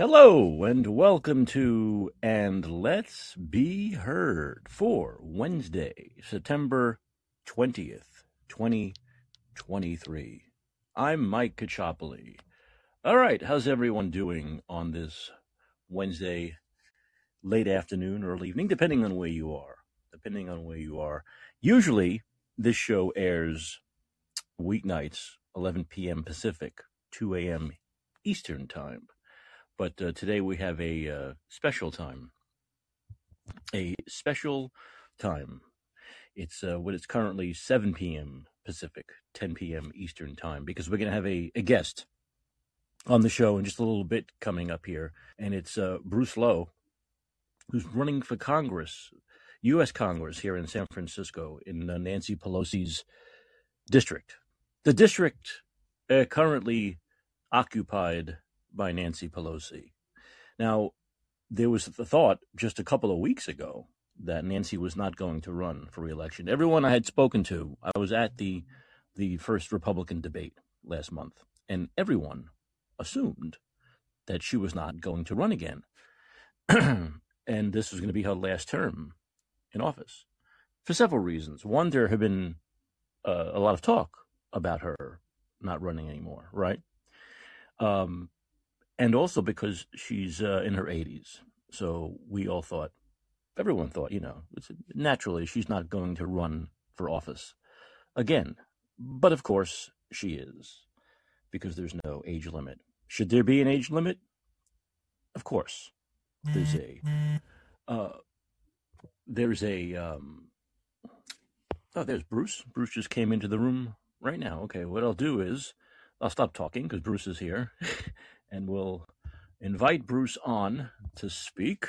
Hello and welcome to And Let's Be Heard for Wednesday, September 20th, 2023. I'm Mike Kachopoli. All right, how's everyone doing on this Wednesday late afternoon, early evening, depending on where you are? Depending on where you are. Usually, this show airs weeknights, 11 p.m. Pacific, 2 a.m. Eastern Time. But uh, today we have a uh, special time. A special time. It's uh, what it's currently 7 p.m. Pacific, 10 p.m. Eastern Time, because we're going to have a, a guest on the show in just a little bit coming up here. And it's uh, Bruce Lou, who's running for Congress, U.S. Congress here in San Francisco, in uh, Nancy Pelosi's district. The district uh, currently occupied by Nancy Pelosi. Now, there was the thought just a couple of weeks ago that Nancy was not going to run for reelection. Everyone I had spoken to, I was at the the first Republican debate last month, and everyone assumed that she was not going to run again. and this was going to be her last term in office for several reasons. One, there had been uh, a lot of talk about her not running anymore, right? Um, and also because she's uh, in her 80s. So we all thought, everyone thought, you know, naturally she's not going to run for office again. But of course, she is, because there's no age limit. Should there be an age limit? Of course, there's a. Uh, there's a. Um, oh, there's Bruce. Bruce just came into the room right now. Okay, what I'll do is I'll stop talking because Bruce is here, and we'll invite Bruce on to speak.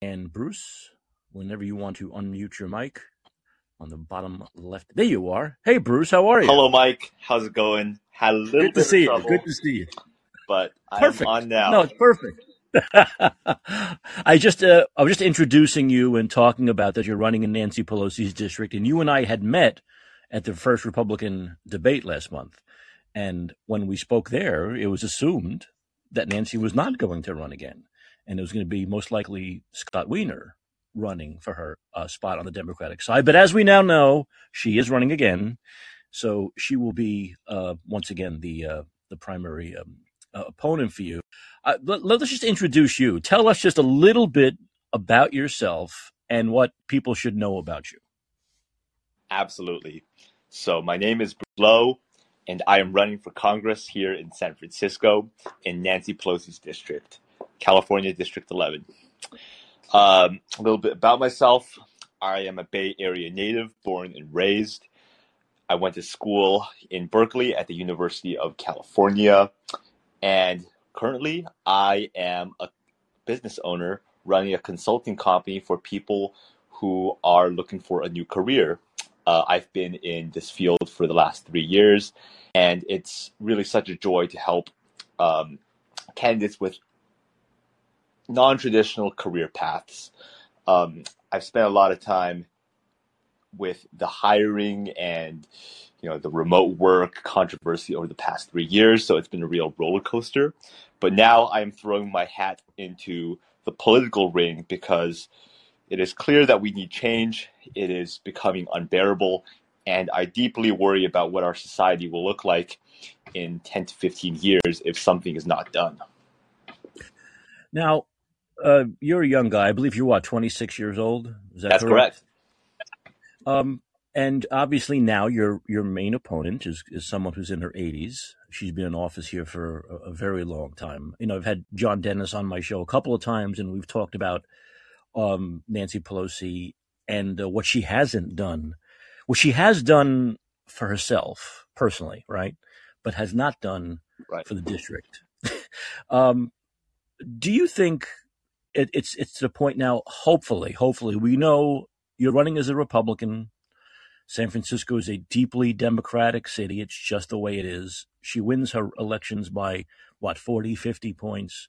And Bruce, whenever you want to unmute your mic on the bottom left, there you are. Hey, Bruce, how are you? Hello, Mike. How's it going? Had a little Good to see you. Good to see you. but Perfect. on No, it's perfect. I just uh, I was just introducing you and talking about that you're running in Nancy Pelosi's district, and you and I had met at the first Republican debate last month. And when we spoke there, it was assumed that Nancy was not going to run again, and it was going to be most likely Scott Wiener running for her uh, spot on the Democratic side. But as we now know, she is running again, so she will be uh, once again the uh, the primary um, uh, opponent for you. Uh, let, us just introduce you. Tell us just a little bit about yourself and what people should know about you. Absolutely. So my name is Bruce and I am running for Congress here in San Francisco in Nancy Pelosi's district, California District 11. Um, a little bit about myself. I am a Bay Area native, born and raised. I went to school in Berkeley at the University of California, and currently I am a business owner running a consulting company for people who are looking for a new career. Uh, I've been in this field for the last three years, and it's really such a joy to help um, candidates with non traditional career paths. Um, I've spent a lot of time with the hiring and you know the remote work controversy over the past three years so it's been a real roller coaster but now i'm throwing my hat into the political ring because it is clear that we need change it is becoming unbearable and i deeply worry about what our society will look like in 10 to 15 years if something is not done Now, uh, you're a young guy. I believe you're what, 26 years old? Is that that's correct? correct Um, and obviously now your your main opponent is is someone who's in her 80s. She's been in office here for a, a very long time. You know, I've had John Dennis on my show a couple of times, and we've talked about um, Nancy Pelosi and uh, what she hasn't done, what she has done for herself personally, right? But has not done right for the district. um, do you think it, it's it's to the point now? Hopefully, hopefully, we know you're running as a Republican. San Francisco is a deeply Democratic city. It's just the way it is. She wins her elections by what 40, 50 points.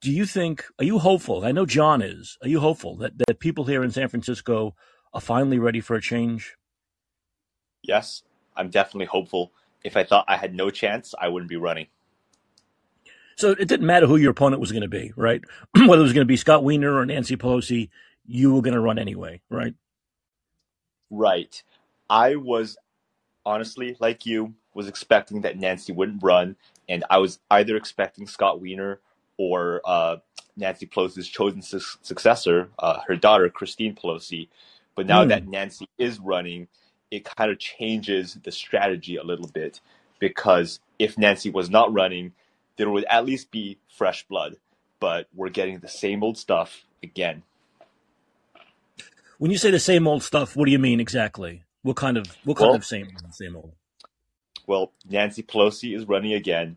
Do you think? Are you hopeful? I know John is. Are you hopeful that that people here in San Francisco are finally ready for a change? yes i'm definitely hopeful if i thought i had no chance i wouldn't be running So it didn't matter who your opponent was going to be, right? Whether it was going to be Scott Wiener or Nancy Pelosi, you were going to run anyway, right? Right. I was honestly, like you, was expecting that Nancy wouldn't run, and I was either expecting Scott Wiener or uh, Nancy Pelosi's chosen su- successor, uh, her daughter Christine Pelosi. But now Hmm. that Nancy is running, it kind of changes the strategy a little bit because if Nancy was not running, there would at least be fresh blood. But we're getting the same old stuff again. When you say the same old stuff, what do you mean exactly? What kind of what kind Well- of same same old? well, Nancy Pelosi is running again.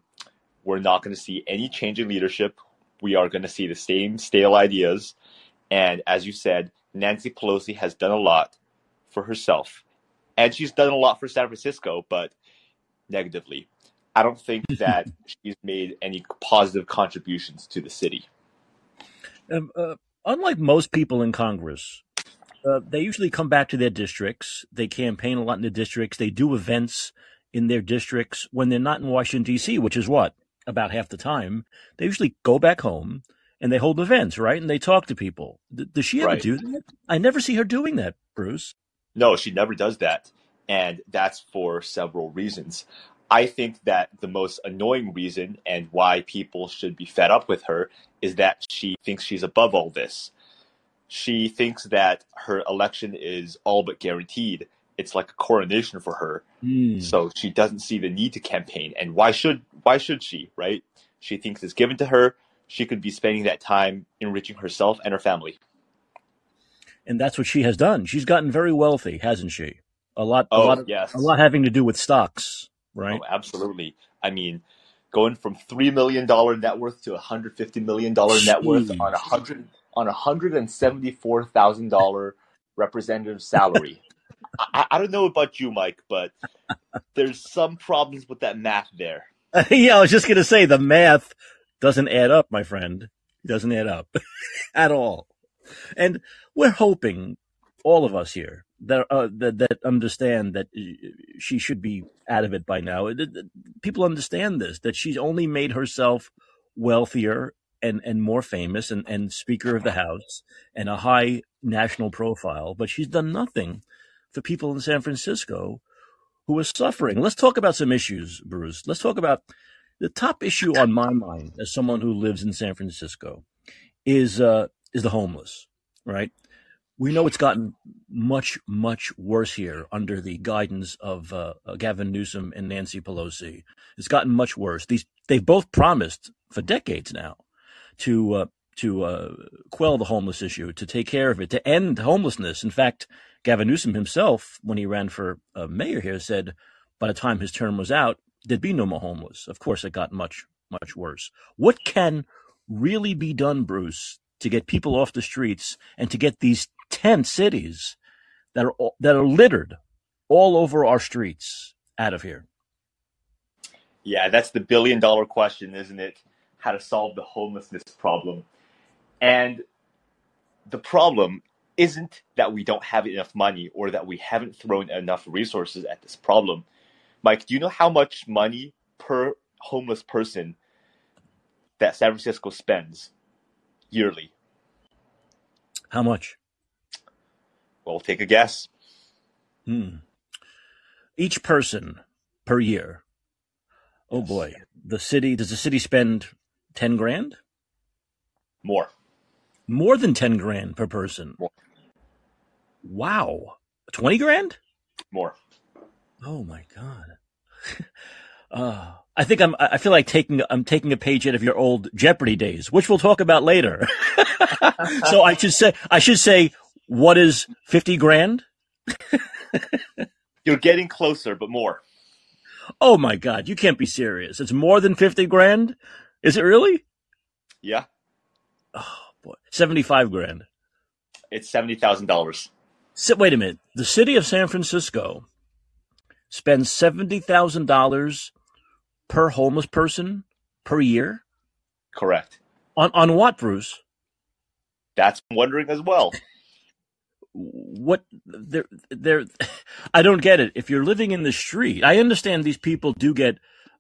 We're not going to see any change in leadership. We are going to see the same stale ideas. And as you said, Nancy Pelosi has done a lot for herself. And she's done a lot for San Francisco, but negatively. I don't think that she's made any positive contributions to the city. Um, uh, unlike most people in Congress, uh, they usually come back to their districts. They campaign a lot in their districts. They do events in their districts when they're not in Washington D.C., which is what about half the time. They usually go back home and they hold events, right? And they talk to people. D- does she ever Right. do that? I never see her doing that, Bruce. No, she never does that. And that's for several reasons. I think that the most annoying reason and why people should be fed up with her is that she thinks she's above all this. She thinks that her election is all but guaranteed. It's like a coronation for her. Hmm. So she doesn't see the need to campaign. And why should why should she, right? She thinks it's given to her. She could be spending that time enriching herself and her family. And that's what she has done. She's gotten very wealthy, hasn't she? A lot, a Oh, lot, of, yes. a lot having to do with stocks, right? Oh, absolutely. I mean, going from three million dollar net worth to hundred fifty million dollar net worth on a hundred on a hundred and seventy four thousand dollar representative salary. I, I don't know about you, Mike, but there's some problems with that math there. yeah, I was just to say the math doesn't add up, my friend. It doesn't add up at all. And we're hoping, all of us here, that, uh, that that understand that she should be out of it by now. People understand this that she's only made herself wealthier and, and more famous and, and Speaker of the House and a high national profile, but she's done nothing for people in San Francisco who are suffering. Let's talk about some issues, Bruce. Let's talk about the top issue on my mind as someone who lives in San Francisco is uh, is the homeless. Right? We know it's gotten much much worse here under the guidance of uh, Gavin Newsom and Nancy Pelosi. It's gotten much worse. These they've both promised for decades now to uh, to uh, quell the homeless issue, to take care of it, to end homelessness. In fact, Gavin Newsom himself, when he ran for uh, mayor here, said by the time his term was out, there'd be no more homeless. Of course, it got much, much worse. What can really be done, Bruce, to get people off the streets and to get these tent cities that are that are littered all over our streets out of here? Yeah, that's the billion dollar question, isn't it? How to solve the homelessness problem. And the problem isn't that we don't have enough money or that we haven't thrown enough resources at this problem. Mike, do you know how much money per homeless person that San Francisco spends yearly? How much? Well, take a guess. Hmm. Each person per year. Oh boy, the city does the city spend ten grand? More. More than ten grand per person. More. Wow, twenty grand? More. Oh my god. uh, I think I'm. I feel like taking. I'm taking a page out of your old Jeopardy days, which we'll talk about later. so I should say. I should say. What is fifty grand? You're getting closer, but more. Oh my god! You can't be serious. It's more than fifty grand. Is it really? Yeah, Oh boy, seventy-five grand. it's seventy thousand dollars. So, wait a minute. The city of San Francisco spends seventy thousand dollars per homeless person per year Correct. on on what, Bruce? That's wondering as well. What they're they're I don't get it. If you're living in the street, I understand these people do get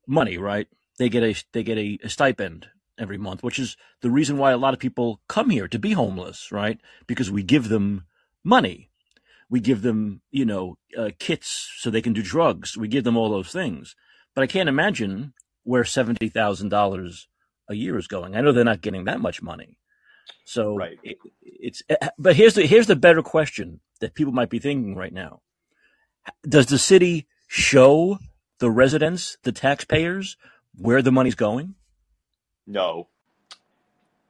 money, right? they get a they get a, a stipend every month, which is the reason why a lot of people come here to be homeless, right? Because we give them money. We give them, you know, uh, kits so they can do drugs. We give them all those things. But I can't imagine where seventy thousand dollars a year is going. I know they're not getting that much money. So Right. it, it's. But here's the here's the better question that people might be thinking right now: Does the city show the residents, the taxpayers, where the money's going? No,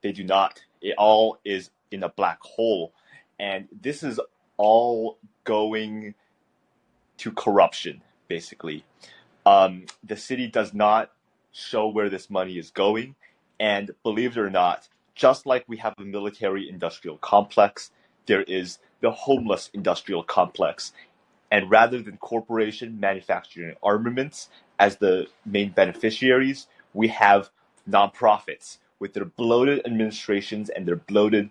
they do not. It all is in a black hole. And this is all going to corruption, basically. Um, the city does not show where this money is going. And believe it or not, just like we have a military industrial complex, there is the homeless industrial complex. And rather than corporation manufacturing armaments as the main beneficiaries, we have nonprofits with their bloated administrations and their bloated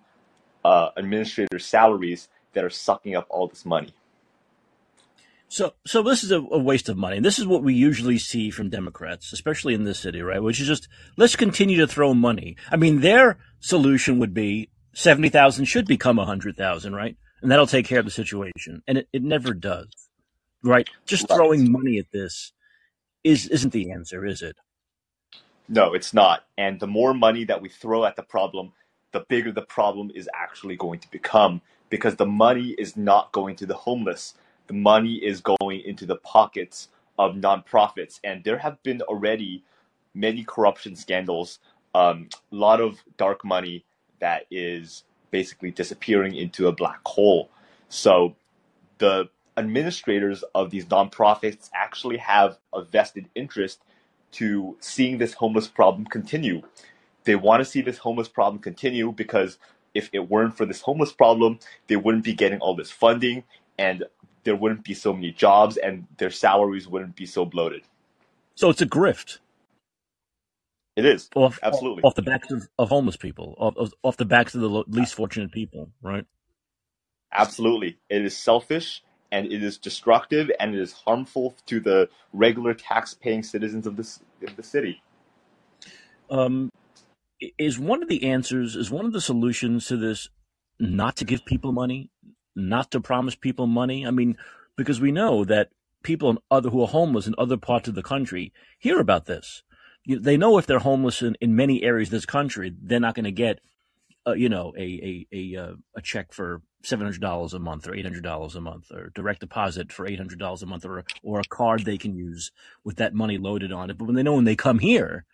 uh, administrator salaries that are sucking up all this money. So, so this is a, a waste of money. This is what we usually see from Democrats, especially in this city, right? Which is just let's continue to throw money. I mean, their solution would be seventy thousand should become a hundred thousand, right? And that'll take care of the situation, and it, it never does, right? Just Right. throwing money at this is isn't the answer, is it? No, it's not. And the more money that we throw at the problem, the bigger the problem is actually going to become because the money is not going to the homeless. The money is going into the pockets of nonprofits. And there have been already many corruption scandals, um, a lot of dark money that is basically disappearing into a black hole. So the administrators of these nonprofits actually have a vested interest to seeing this homeless problem continue. They want to see this homeless problem continue because if it weren't for this homeless problem, they wouldn't be getting all this funding and there wouldn't be so many jobs and their salaries wouldn't be so bloated. So it's a grift It is. off Absolutely. off the backs of, of homeless people, off, off off the backs of the least fortunate people, right? Absolutely. It is selfish and it is destructive and it is harmful to the regular tax paying citizens of this of the city. um, is one of the answers, is one of the solutions to this not to give people money, not to promise people money? I mean, because we know that people in other who are homeless in other parts of the country hear about this. They know if they're homeless in, in many areas of this country, they're not going to get, uh, you know, a a a, uh, a check for seven hundred dollars a month or eight hundred dollars a month or direct deposit for eight hundred dollars a month or or a card they can use with that money loaded on it. But when they know when they come here,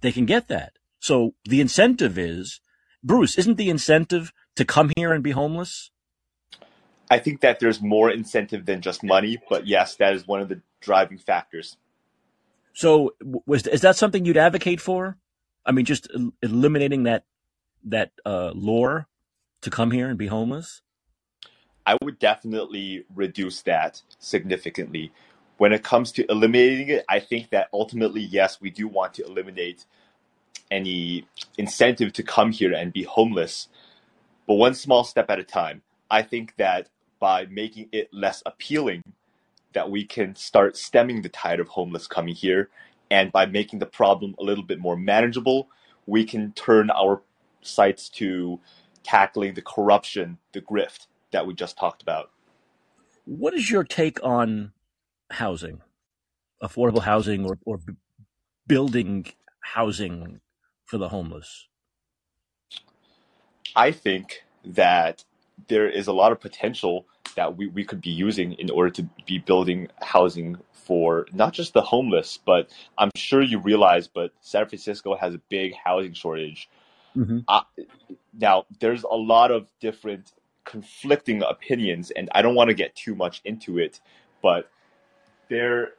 they can get that. So the incentive is, Bruce, isn't the incentive to come here and be homeless? I think that there's more incentive than just money, but yes, that is one of the driving factors. So was is that something you'd advocate for? I mean, just eliminating that that uh, lure to come here and be homeless. I would definitely reduce that significantly. When it comes to eliminating it, I think that ultimately, yes, we do want to eliminate any incentive to come here and be homeless, but one small step at a time. I think that by making it less appealing, that we can start stemming the tide of homeless coming here, and by making the problem a little bit more manageable, we can turn our sights to tackling the corruption, the grift that we just talked about. What is your take on housing, affordable housing, or or b- building housing for the homeless? I think that there is a lot of potential that we, we could be using in order to be building housing for not just the homeless, but I'm sure you realize, but San Francisco has a big housing shortage. Mm-hmm. Uh, now, there's a lot of different conflicting opinions, and I don't want to get too much into it, but there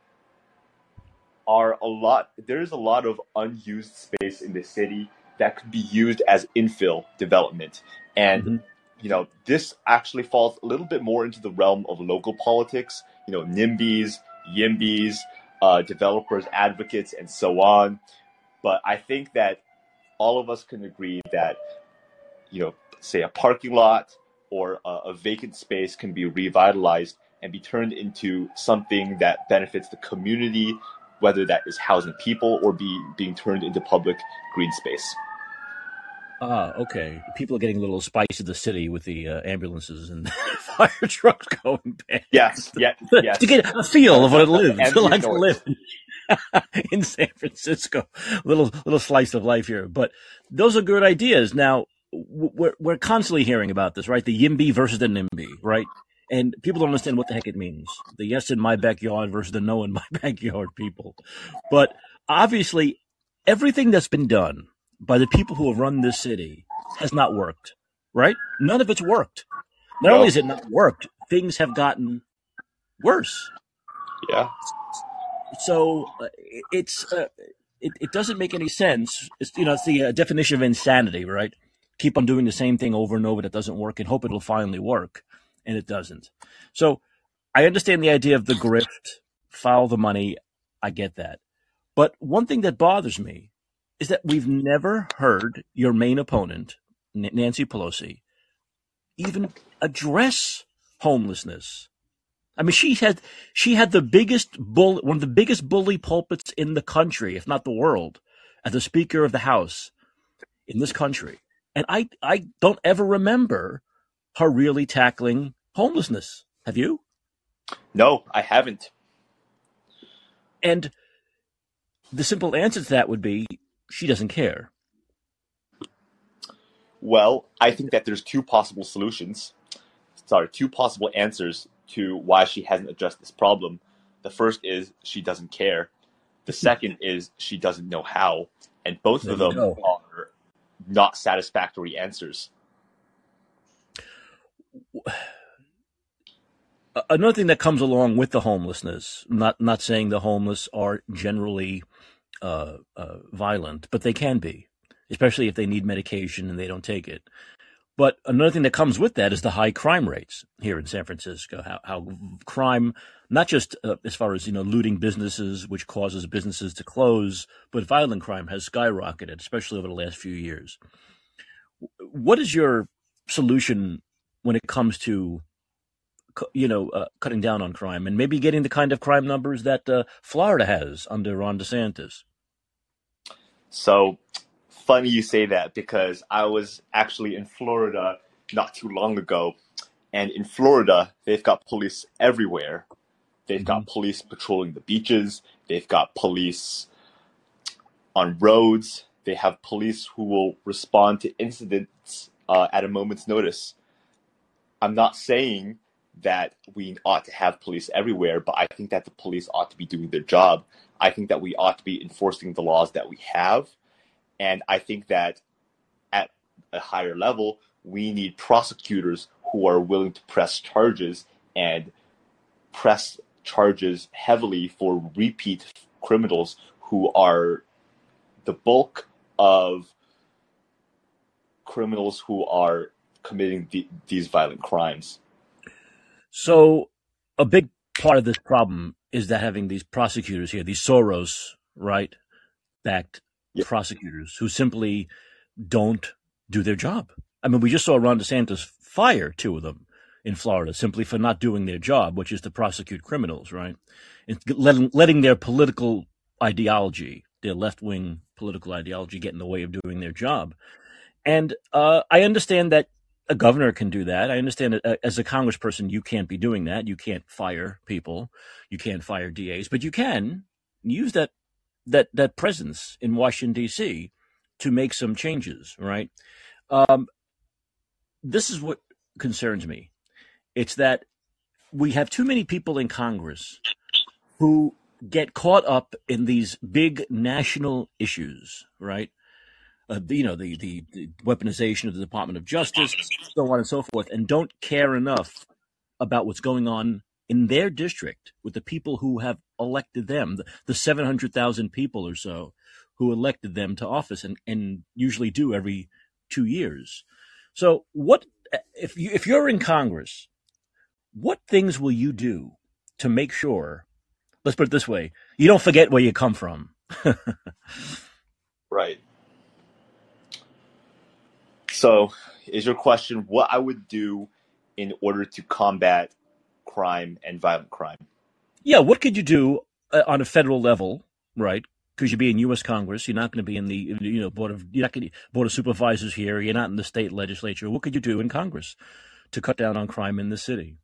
are a lot, there's a lot of unused space in the city that could be used as infill development. And Mhm. you know, this actually falls a little bit more into the realm of local politics, you know, NIMBYs, YIMBYs, uh, developers, advocates, and so on. But I think that all of us can agree that, you know, say a parking lot or a, a vacant space can be revitalized and be turned into something that benefits the community whether that is housing people or be being turned into public green space. Ah, okay. People are getting a little spice of the city with the uh, ambulances and fire trucks going past. Yes, yeah, yes. to get a feel of what it lives like to live in San Francisco. Little little slice of life here, but those are good ideas. Now we're we're constantly hearing about this, right? The YIMBY versus the NIMBY, right? And people don't understand what the heck it means. The yes in my backyard versus the no in my backyard people. But obviously, everything that's been done by the people who have run this city has not worked, right? None of it's worked. Not No. only has it not worked, things have gotten worse. Yeah, So uh, it- it's uh, it, it doesn't make any sense. It's you know it's the uh, definition of insanity, right? Keep on doing the same thing over and over that doesn't work and hope it'll finally work, and it doesn't. So I understand the idea of the grift, follow the money. I get that, but one thing that bothers me is that we've never heard your main opponent, Nancy Pelosi, even address homelessness. I mean, she had she had the biggest bull, one of the biggest bully pulpits in the country, if not the world, as the Speaker of the House in this country, and I I don't ever remember her really tackling homelessness. Have you? no, I haven't. And the simple answer to that would be she doesn't care. Well, I think that there's two possible solutions. Sorry, two possible answers to why she hasn't addressed this problem. The first is she doesn't care. The second is she doesn't know how. And both of There you them go. are not satisfactory answers. Another thing that comes along with the homelessness, not not saying the homeless are generally uh, uh, violent, but they can be, especially if they need medication and they don't take it. But another thing that comes with that is the high crime rates here in San Francisco. How, how crime, not just uh, as far as you know, looting businesses, which causes businesses to close, but violent crime has skyrocketed, especially over the last few years. What is your solution when it comes to you know, uh, cutting down on crime and maybe getting the kind of crime numbers that uh, Florida has under Ron DeSantis. So funny you say that because I was actually in Florida not too long ago. And in Florida, they've got police everywhere. They've got police patrolling the beaches. They've got police on roads. They have police who will respond to incidents uh, at a moment's notice. I'm not saying that we ought to have police everywhere, but I think that the police ought to be doing their job. I think that we ought to be enforcing the laws that we have. And I think that at a higher level, we need prosecutors who are willing to press charges and press charges heavily for repeat criminals who are the bulk of criminals who are committing the, these violent crimes. So, a big part of this problem is that having these prosecutors here, these Soros, right, backed Prosecutors who simply don't do their job. I mean, we just saw Ron DeSantis fire two of them in Florida simply for not doing their job, which is to prosecute criminals, right? And letting, letting their political ideology, their left wing political ideology, get in the way of doing their job. And uh, I understand that a governor can do that. I understand uh, as a congressperson, you can't be doing that. You can't fire people. You can't fire DAs, but you can use that that that presence in Washington D.C. to make some changes. Right. Um, this is what concerns me. It's that we have too many people in Congress who get caught up in these big national issues. Right uh, you know the, the the weaponization of the Department of Justice, so on and so forth, and don't care enough about what's going on in their district with the people who have elected them, the, the seven hundred thousand people or so who elected them to office, and and usually do every two years. So what if you if you're in Congress? What things will you do to make sure? Let's put it this way: you don't forget where you come from. Right. So, is your question what I would do in order to combat crime and violent crime? Yeah, what could you do uh, on a federal level right? Because you'd be in U.S. Congress, you're not going to be in the you know board of you're not going to board of supervisors here. You're not in the state legislature. What could you do in Congress to cut down on crime in the city?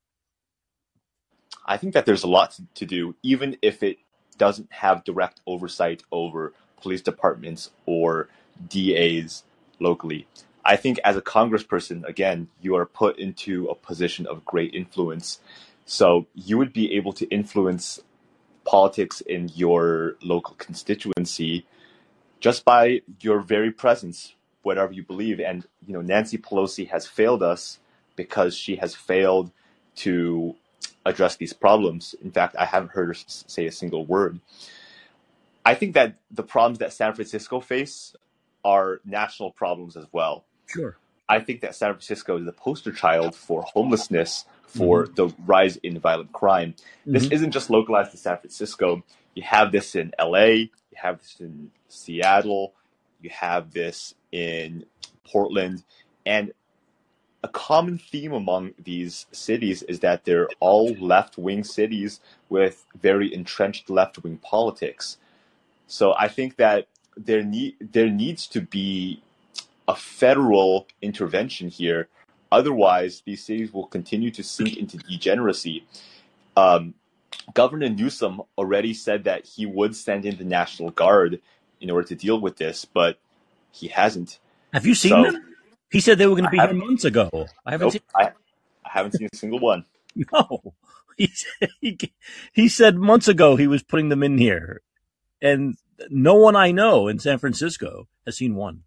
I think that there's a lot to do, even if it doesn't have direct oversight over police departments or DAs locally. I think as a congressperson, again, you are put into a position of great influence. So you would be able to influence politics in your local constituency just by your very presence, whatever you believe. And, you know, Nancy Pelosi has failed us because she has failed to address these problems. In fact, I haven't heard her say a single word. I think that the problems that San Francisco face are national problems as well. Sure. I think that San Francisco is the poster child for homelessness, for mm-hmm. the rise in violent crime. Mm-hmm. This isn't just localized to San Francisco. You have this in LA, you have this in Seattle, you have this in Portland, and a common theme among these cities is that they're all left wing cities with very entrenched left wing politics. So I think that there need there needs to be a federal intervention here. Otherwise, these cities will continue to sink into degeneracy. Um, Governor Newsom already said that he would send in the National Guard in order to deal with this, but he hasn't. Have you seen so, them? He said they were going to be here months ago. I haven't nope, seen. I, I haven't seen a single one. No, he said, he, he said months ago he was putting them in here, and no one I know in San Francisco has seen one.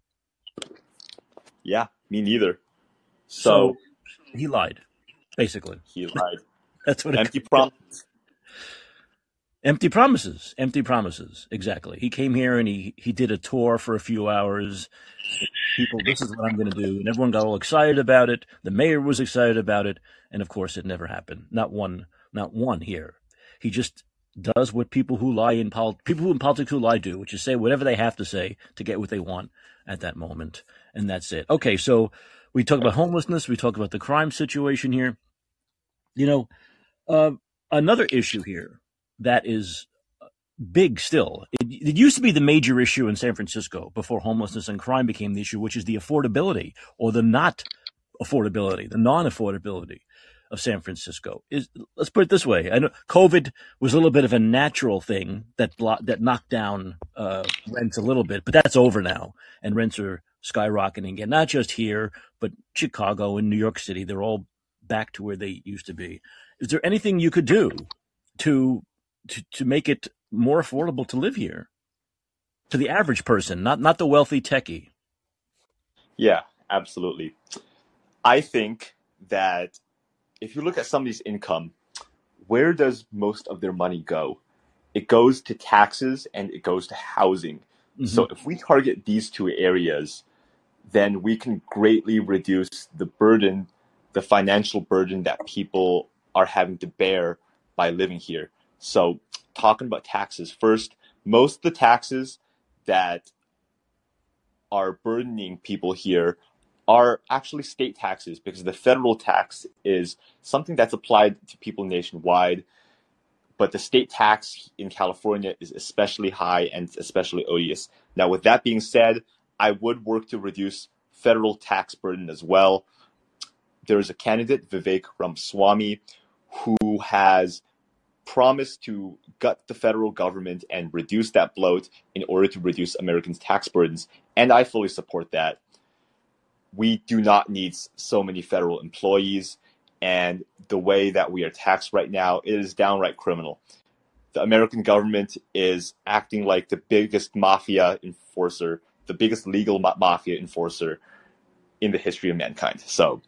Yeah, me neither. So, so he lied, basically. He lied. That's what empty promises. Empty promises. Empty promises. Exactly. He came here and he he did a tour for a few hours. People, this is what I'm going to do, and everyone got all excited about it. The mayor was excited about it, and of course, it never happened. Not one. Not one here. He just does what people who lie in pol- people who in politics who lie do, which is say whatever they have to say to get what they want at that moment, and that's it. Okay, so we talk about homelessness, we talk about the crime situation here. You know, uh, another issue here that is big still. It, it, used to be the major issue in San Francisco before homelessness and crime became the issue, which is the affordability or the not affordability, the non affordability of San Francisco. Is let's put it this way: I know COVID was a little bit of a natural thing that blo- that knocked down uh, rents a little bit, but that's over now, and rents are skyrocketing again. Not just here, but Chicago and New York City. They're all back to where they used to be. Is there anything you could do to to, to make it more affordable to live here to the average person, not not the wealthy techie? Yeah, absolutely. I think that if you look at somebody's income, where does most of their money go? It goes to taxes and it goes to housing. Mm-hmm. So if we target these two areas, then we can greatly reduce the burden, the financial burden that people are having to bear by living here. So talking about taxes first, most of the taxes that are burdening people here are actually state taxes because the federal tax is something that's applied to people nationwide. But the state tax in California is especially high and especially odious. Now, with that being said, I would work to reduce federal tax burden as well. There is a candidate, Vivek Ramaswamy, who has promised to gut the federal government and reduce that bloat in order to reduce Americans' tax burdens. And I fully support that we do not need so many federal employees. And the way that we are taxed right now is downright criminal. The American government is acting like the biggest mafia enforcer, the biggest legal ma- mafia enforcer in the history of mankind. So,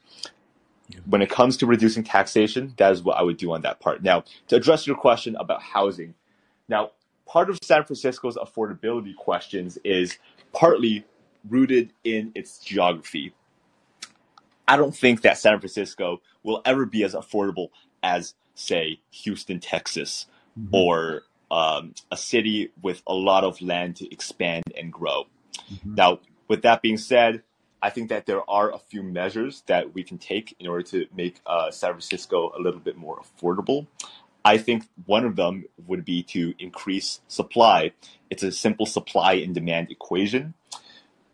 when it comes to reducing taxation, that is what I would do on that part. Now, to address your question about housing, now, part of San Francisco's affordability questions is partly rooted in its geography. I don't think that San Francisco will ever be as affordable as, say, Houston, Texas, mm-hmm. or um, a city with a lot of land to expand and grow. Mm-hmm. Now, with that being said, I think that there are a few measures that we can take in order to make uh, San Francisco a little bit more affordable. I think one of them would be to increase supply. It's a simple supply and demand equation.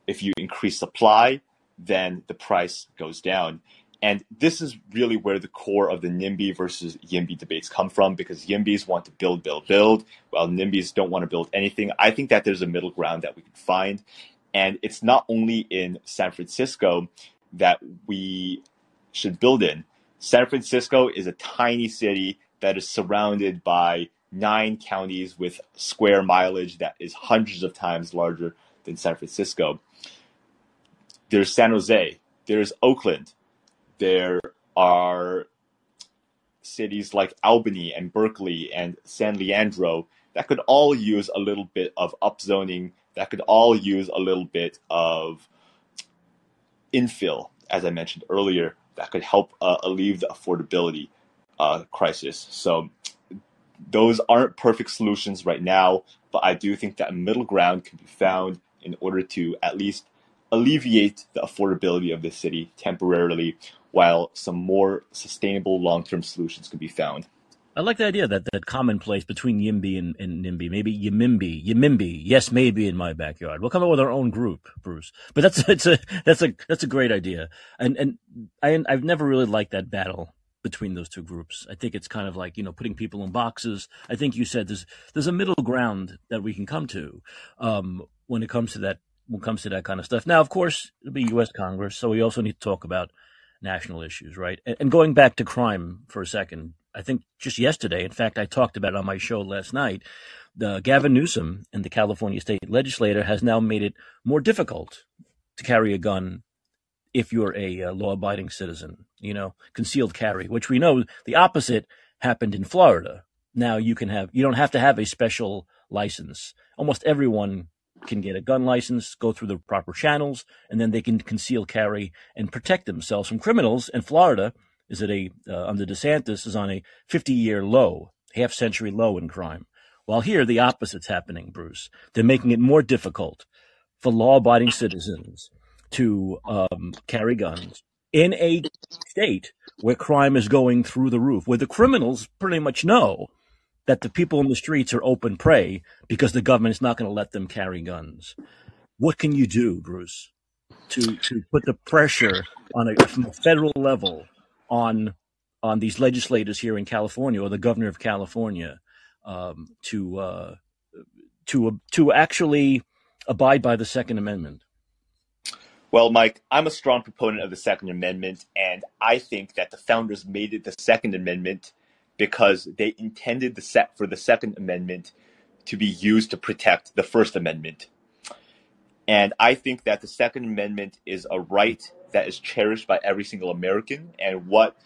If you increase supply, then the price goes down. And this is really where the core of the NIMBY versus YIMBY debates come from because YIMBYs want to build, build, build, while NIMBYs don't want to build anything. I think that there's a middle ground that we can find. And it's not only in San Francisco that we should build in. San Francisco is a tiny city that is surrounded by nine counties with square mileage that is hundreds of times larger than San Francisco. There's San Jose, there's Oakland, there are cities like Albany and Berkeley and San Leandro that could all use a little bit of upzoning, that could all use a little bit of infill, as I mentioned earlier, that could help uh, alleviate the affordability uh, crisis. So those aren't perfect solutions right now, but I do think that middle ground can be found in order to at least alleviate the affordability of the city temporarily while some more sustainable long-term solutions can be found. I like the idea that that commonplace between Yimby and, and NIMBY, maybe Yimimby, Yimimby, yes, maybe in my backyard. We'll come up with our own group, Bruce. But that's it's a that's a that's a great idea, and and I I've never really liked that battle between those two groups. I think it's kind of like you know putting people in boxes. I think you said there's there's a middle ground that we can come to um, when it comes to that when it comes to that kind of stuff. Now, of course, it'll be U.S. Congress, so we also need to talk about national issues, right? And, and going back to crime for a second, I think just yesterday, in fact, I talked about it on my show last night. The Gavin Newsom and the California state legislator has now made it more difficult to carry a gun if you're a, uh, a law abiding citizen, you know, concealed carry, which we know the opposite happened in Florida. Now you can have, you don't have to have a special license. Almost everyone can get a gun license, go through the proper channels, and then they can conceal carry and protect themselves from criminals. And Florida is at a uh, under DeSantis is on a 50 year low, half century low in crime. While here the opposite's happening, Bruce. They're making it more difficult for law abiding citizens to um, carry guns in a state where crime is going through the roof, where the criminals pretty much know that the people in the streets are open prey because the government is not going to let them carry guns. What can you do, Bruce, to to put the pressure on a from a federal level on on these legislators here in California or the governor of California um, to uh, to to actually abide by the Second Amendment? Well, Mike, I'm a strong proponent of the Second Amendment, and I think that the founders made it the Second Amendment because they intended the set for the Second Amendment to be used to protect the First Amendment. And I think that the Second Amendment is a right that is cherished by every single American. And what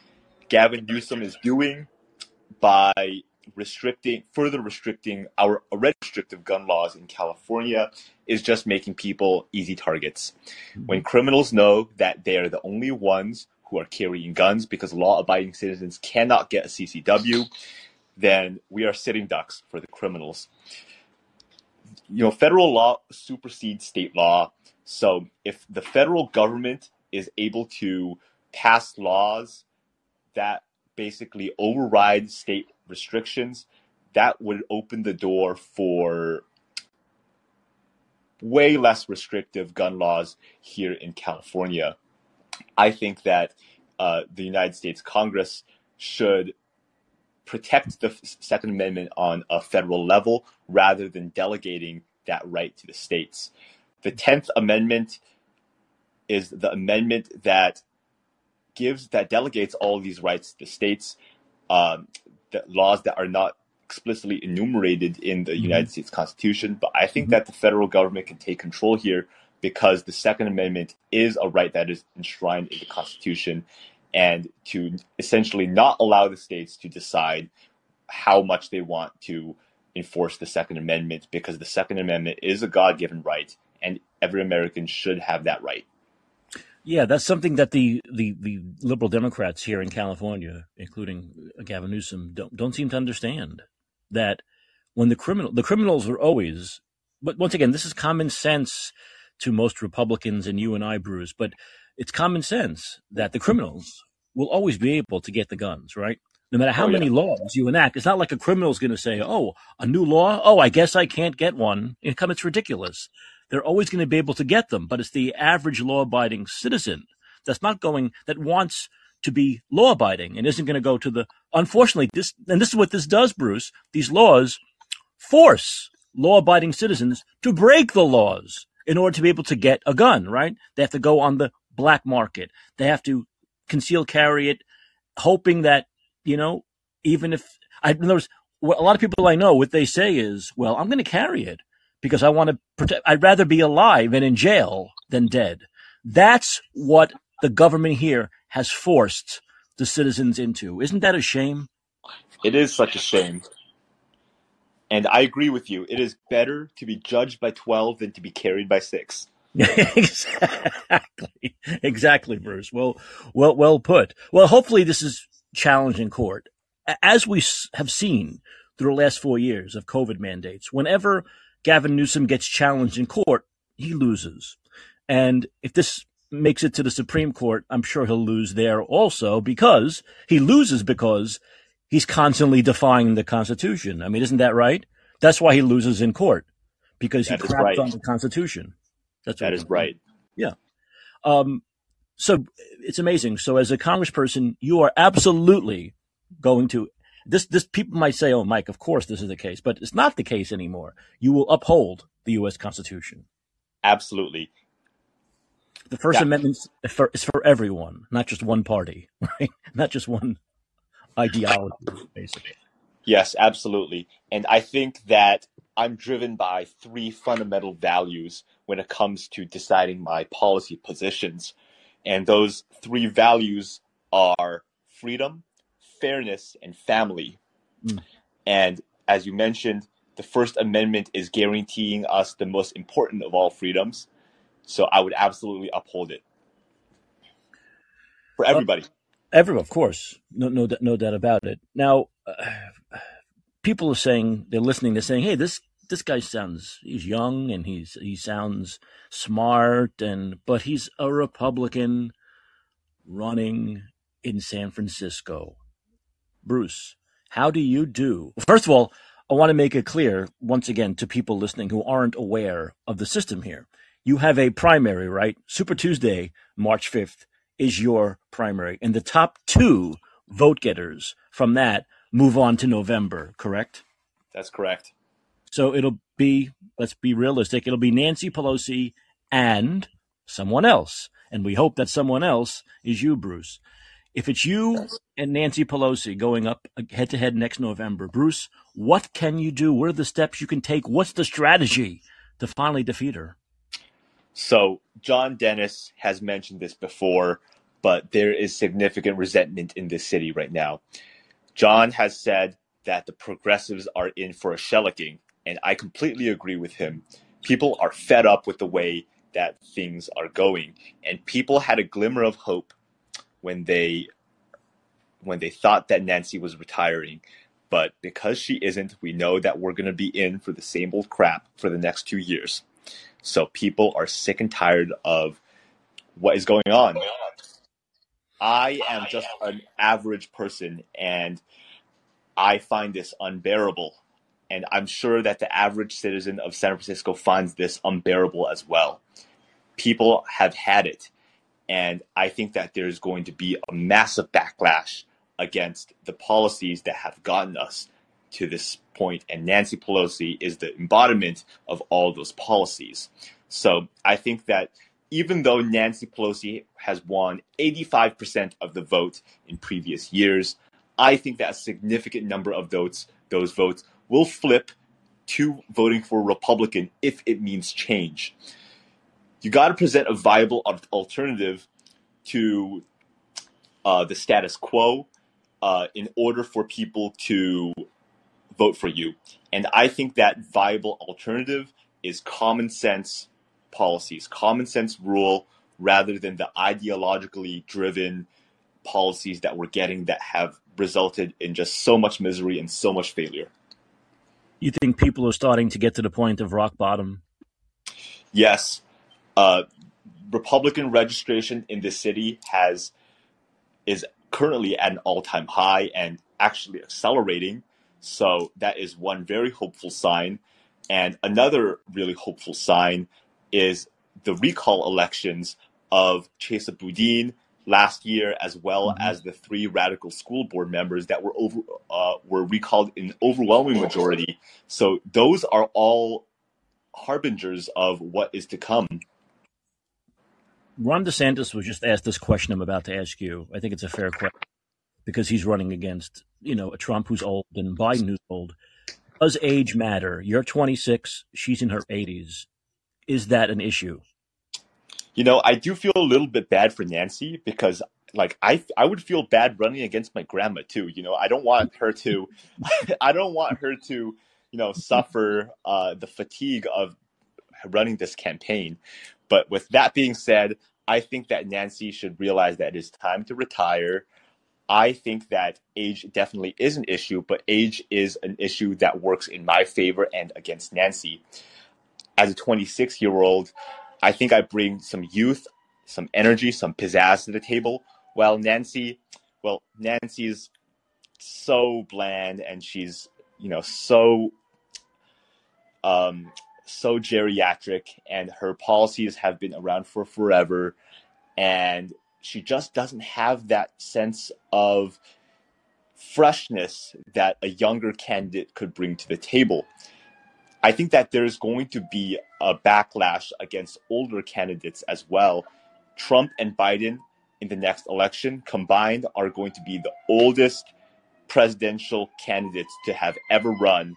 Gavin Newsom is doing by restricting, further restricting our restrictive gun laws in California is just making people easy targets. When criminals know that they are the only ones who are carrying guns because law abiding citizens cannot get a CCW, then we are sitting ducks for the criminals. You know, federal law supersedes state law. So if the federal government is able to pass laws that basically override state restrictions, that would open the door for way less restrictive gun laws here in California. I think that uh, the United States Congress should protect the Second Amendment on a federal level rather than delegating that right to the states. The 10th Amendment is the amendment that gives, that delegates all these rights to the states, um, that laws that are not explicitly enumerated in the mm-hmm. United States Constitution. But I think mm-hmm. that the federal government can take control here because the Second Amendment is a right that is enshrined in the Constitution, and to essentially not allow the states to decide how much they want to enforce the Second Amendment because the Second Amendment is a God given right, and every American should have that right. Yeah, that's something that the, the, the liberal Democrats here in California, including Gavin Newsom, don't don't seem to understand that when the criminal the criminals are always but once again, this is common sense to most Republicans and you and I, Bruce, but it's common sense that the criminals will always be able to get the guns, right? No matter how Oh, yeah. many laws you enact, it's not like a criminal is going to say, "Oh, a new law. Oh, I guess I can't get one." Come, it's ridiculous. They're always going to be able to get them, but it's the average law-abiding citizen that's not going that wants to be law-abiding and isn't going to go to the. Unfortunately, this and this is what this does, Bruce. These laws force law-abiding citizens to break the laws in order to be able to get a gun. Right? They have to go on the black market. They have to conceal carry it, hoping that you know, even if I notice a lot of people I know, what they say is, "Well, I'm going to carry it because I want to protect. I'd rather be alive and in jail than dead." That's what the government here has forced the citizens into. Isn't that a shame? It is such a shame. And I agree with you. It is better to be judged by 12 than to be carried by 6. exactly, exactly, Bruce. Well, well, well put. Well, hopefully this is challenged in court, as we have seen through the last four years of COVID mandates. Whenever Gavin Newsom gets challenged in court, he loses, and if this makes it to the Supreme Court, I'm sure he'll lose there also because he loses because he's constantly defying the Constitution. I mean, isn't that right? That's why he loses in court because he That crapped right. on the Constitution. That's That is right. Yeah. Um, so it's amazing. So as a congressperson, you are absolutely going to this. This people might say, "Oh, Mike, of course this is the case," but it's not the case anymore. You will uphold the U.S. Constitution. Absolutely. The First Yeah. Amendment is for, is for everyone, not just one party, right? Not just one ideology, basically. Yes, absolutely. And I think that I'm driven by three fundamental values when it comes to deciding my policy positions. And those three values are freedom, fairness, and family. Mm. And as you mentioned, the First Amendment is guaranteeing us the most important of all freedoms. So I would absolutely uphold it for everybody. Everyone, of course, no, no, no doubt about it. Now, uh, people are saying they're listening. They're saying, "Hey, this this guy sounds he's young and he's he sounds smart and but he's a Republican running in San Francisco." Bruce, how do you do? First of all, I want to make it clear once again to people listening who aren't aware of the system here. You have a primary, right? Super Tuesday, March 5th is your primary. And the top two vote getters from that move on to November, correct? That's correct. So it'll be, let's be realistic, it'll be Nancy Pelosi and someone else. And we hope that someone else is you, Bruce. If it's you and Nancy Pelosi going up head to head next November, Bruce, what can you do? What are the steps you can take? What's the strategy to finally defeat her? So, John Dennis has mentioned this before, but there is significant resentment in this city right now. John has said that the progressives are in for a shellacking, and I completely agree with him. People are fed up with the way that things are going, and people had a glimmer of hope when they when they thought that Nancy was retiring. But because she isn't, we know that we're going to be in for the same old crap for the next two years. So people are sick and tired of what is going on. I am just an average person and I find this unbearable. And I'm sure that the average citizen of San Francisco finds this unbearable as well. People have had it. And I think that there's going to be a massive backlash against the policies that have gotten us to this point, and Nancy Pelosi is the embodiment of all those policies. So I think that even though Nancy Pelosi has won 85% of the vote in previous years, I think that a significant number of those those votes will flip to voting for Republican if it means change. You got to present a viable alternative to uh, the status quo uh, in order for people to vote for you. And I think that viable alternative is common sense policies, common sense rule, rather than the ideologically driven policies that we're getting that have resulted in just so much misery and so much failure. You think people are starting to get to the point of rock bottom? Yes, uh, Republican registration in the city has is currently at an all-time high, and actually accelerating. So that is one very hopeful sign. And another really hopeful sign is the recall elections of Chesa Boudin last year, as well mm-hmm. as the three radical school board members that were over uh, were recalled in overwhelming majority. So those are all harbingers of what is to come. Ron DeSantis was just asked this question I'm about to ask you. I think it's a fair question because he's running against, you know, a Trump who's old and Biden who's old. Does age matter? You're 26, she's in her 80s. Is that an issue? You know, I do feel a little bit bad for Nancy because like I I would feel bad running against my grandma too. You know, I don't want her to I don't want her to, you know, suffer uh, the fatigue of running this campaign. But with that being said, I think that Nancy should realize that it is time to retire. I think that age definitely is an issue, but age is an issue that works in my favor and against Nancy. As a 26 year old, I think I bring some youth, some energy, some pizzazz to the table. While Nancy, well, Nancy's so bland and she's, you know, so um, so geriatric and her policies have been around for forever and she just doesn't have that sense of freshness that a younger candidate could bring to the table. I think that there's going to be a backlash against older candidates as well. Trump and Biden in the next election combined are going to be the oldest presidential candidates to have ever run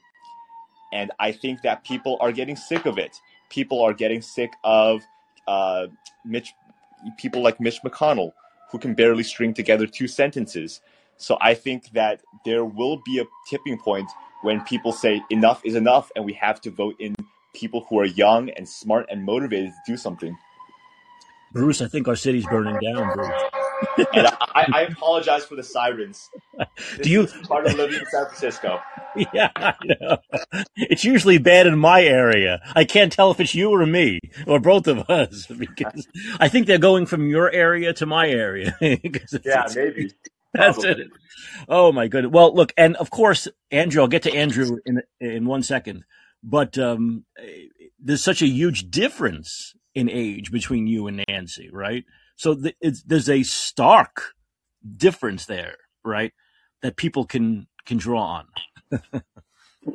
and I think that people are getting sick of it. People are getting sick of uh, Mitch, people like Mitch McConnell, who can barely string together two sentences. So I think that there will be a tipping point when people say enough is enough, and we have to vote in people who are young and smart and motivated to do something. Bruce, I think our city's burning down, Bruce and I, I, apologize for the sirens. This Do you part of living in San Francisco? Yeah, I know. It's usually bad in my area. I can't tell if it's you or me or both of us because I think they're going from your area to my area. yeah, maybe. That's Probably. it. Oh my goodness. Well, look, and of course, Andrew. I'll get to Andrew in in one second, but um, there's such a huge difference in age between you and Nancy, right? So th- there's a stark difference there, right? That people can can draw on.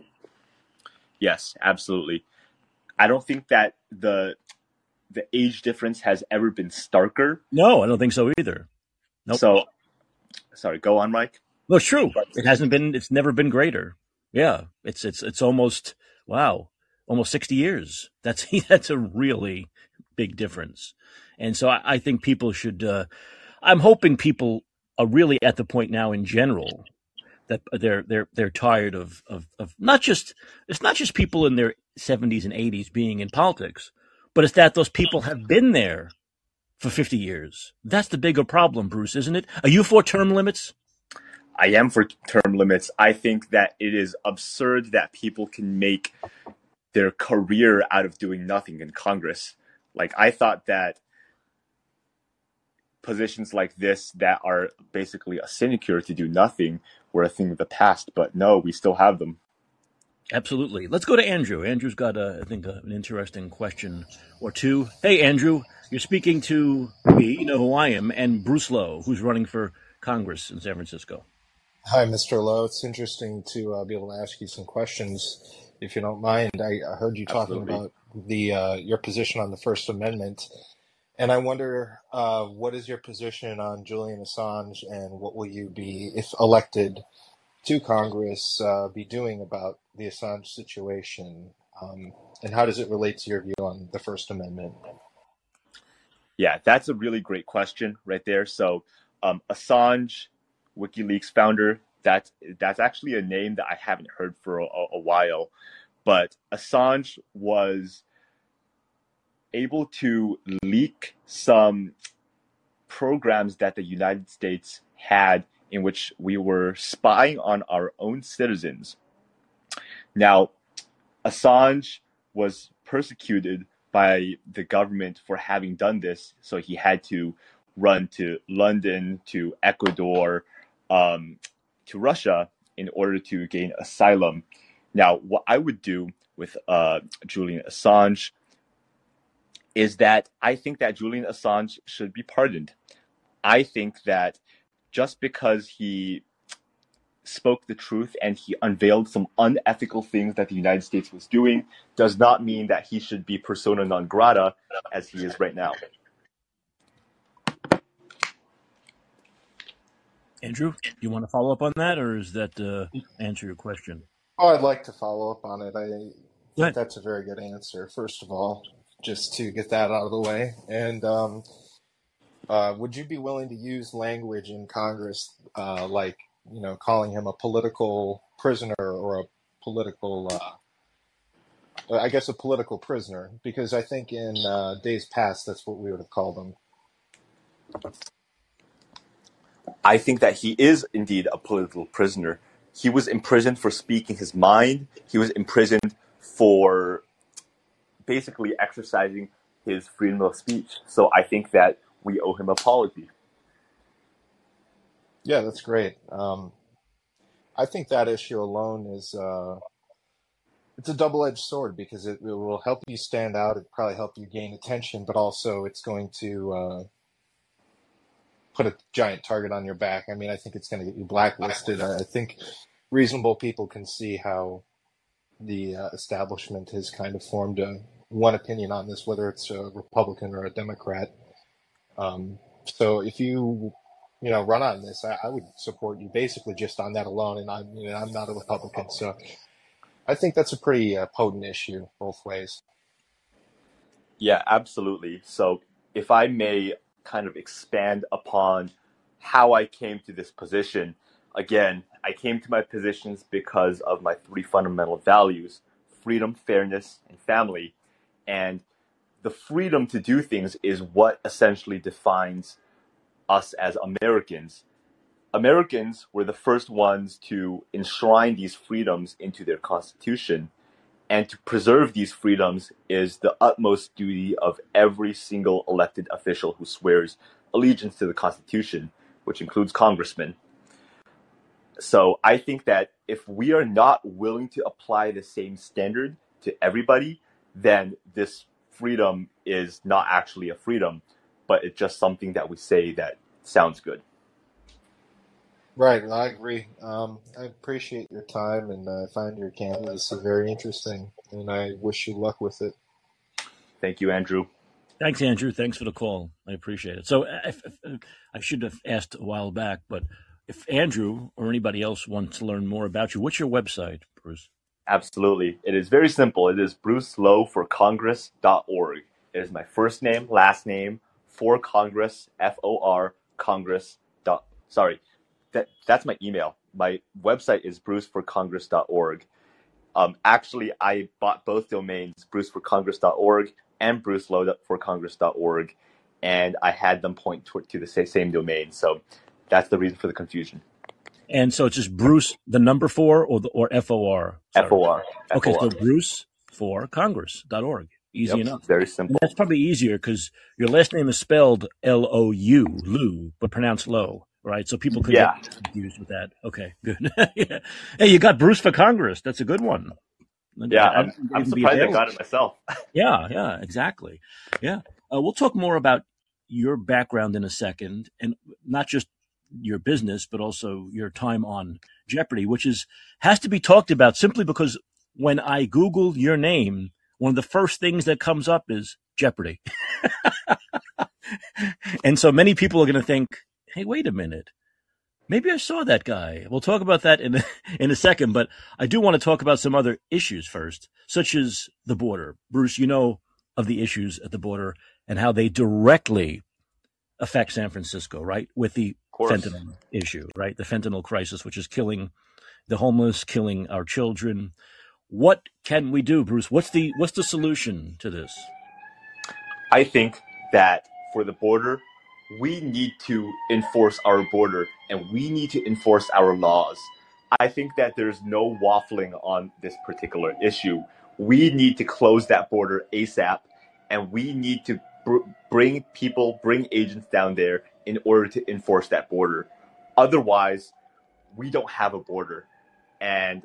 yes, absolutely. I don't think that the the age difference has ever been starker. No, I don't think so either. Nope. So, sorry, go on, Mike. No, true. It hasn't been. It's never been greater. Yeah, it's it's it's almost wow, almost sixty years. That's that's a really big difference. And so I, I think people should. Uh, I'm hoping people are really at the point now in general that they're they're they're tired of of of not just it's not just people in their 70s and 80s being in politics, but it's that those people have been there for 50 years. That's the bigger problem, Bruce, isn't it? Are you for term limits? I am for term limits. I think that it is absurd that people can make their career out of doing nothing in Congress. Like I thought that positions like this that are basically a sinecure to do nothing were a thing of the past, but no, we still have them. Absolutely. Let's go to Andrew. Andrew's got, a, I think, a, an interesting question or two. Hey, Andrew, you're speaking to me, you know who I am, and Bruce Lou, who's running for Congress in San Francisco. Hi, Mr. Lou. It's interesting to uh, be able to ask you some questions, if you don't mind. I, I heard you talking Absolutely. about the uh, your position on the First Amendment, and I wonder uh, what is your position on Julian Assange, and what will you be, if elected to Congress, uh, be doing about the Assange situation, um, and how does it relate to your view on the First Amendment? Yeah, that's a really great question right there. So, um, Assange, WikiLeaks founder, that's that's actually a name that I haven't heard for a, a while, but Assange was able to leak some programs that the United States had in which we were spying on our own citizens. Now, Assange was persecuted by the government for having done this, so he had to run to London, to Ecuador, um, to Russia in order to gain asylum. Now, what I would do with uh, Julian Assange is that I think that Julian Assange should be pardoned. I think that just because he spoke the truth and he unveiled some unethical things that the United States was doing does not mean that he should be persona non grata as he is right now. Andrew, do you want to follow up on that, or is that uh, answer your question? Oh, I'd like to follow up on it. I think that's a very good answer. First of all, just to get that out of the way, and um, uh, would you be willing to use language in Congress uh, like you know calling him a political prisoner or a political uh, I guess a political prisoner because I think in uh, days past that's what we would have called him. I think that he is indeed a political prisoner. He was imprisoned for speaking his mind. He was imprisoned for basically exercising his freedom of speech. So I think that we owe him apology. Yeah, that's great. Um, I think that issue alone is uh, it's a double-edged sword because it, it will help you stand out. It probably help you gain attention, but also it's going to uh, put a giant target on your back. I mean, I think it's going to get you blacklisted. I, I think reasonable people can see how the uh, establishment has kind of formed a one opinion on this, whether it's a Republican or a Democrat. Um, so if you you know run on this, I, I, would support you basically just on that alone. And I'm you know I'm not a Republican, so I think that's a pretty uh, potent issue both ways. Yeah, absolutely. So if I may kind of expand upon how I came to this position. Again, I came to my positions because of my three fundamental values freedom, fairness, and family. And the freedom to do things is what essentially defines us as Americans. Americans were the first ones to enshrine these freedoms into their constitution. And to preserve these freedoms is the utmost duty of every single elected official who swears allegiance to the Constitution, which includes congressmen. So I think that if we are not willing to apply the same standard to everybody, then this freedom is not actually a freedom, but it's just something that we say that sounds good. Right, I agree. Um, I appreciate your time and uh, I find your candidacy very interesting, and I wish you luck with it. Thank you, Andrew. Thanks, Andrew. Thanks for the call. I appreciate it. So, uh, if, if, uh, I should have asked a while back, but if Andrew or anybody else wants to learn more about you, what's your website, Bruce? Absolutely. It is very simple. It is bruceloweforcongress.org. It is my first name, last name, for Congress, F O R, Congress. Dot, sorry, that that's my email. My website is bruceforcongress.org. Um, actually, I bought both domains, bruceforcongress.org and bruceloweforcongress.org, and I had them point to, to the same domain. So that's the reason for the confusion. And so it's just Bruce, the number four, or the or F O R. F O R. Okay, so Bruce for Congress.org. Easy yep, enough. Very simple. And that's probably easier because your last name is spelled L O U, Lou, but pronounced low right? So people could yeah. get confused with that. Okay, good. yeah. Hey, you got Bruce for Congress. That's a good one. Yeah, I'm, I'm surprised I got it myself. yeah, yeah, exactly. Yeah, uh, we'll talk more about your background in a second, and not just your business, but also your time on Jeopardy, which is has to be talked about simply because when I Google your name, one of the first things that comes up is Jeopardy. and so many people are going to think, hey, wait a minute. Maybe I saw that guy. We'll talk about that in in a second, but I do want to talk about some other issues first, such as the border. Bruce, you know of the issues at the border and how they directly affect San Francisco, right? With the fentanyl issue, right? The fentanyl crisis, which is killing the homeless, killing our children. What can we do, Bruce? What's the what's the solution to this? I think that for the border, we need to enforce our border and we need to enforce our laws. I think that there's no waffling on this particular issue. We need to close that border ASAP and we need to br- bring people, bring agents down there in order to enforce that border. Otherwise, we don't have a border. And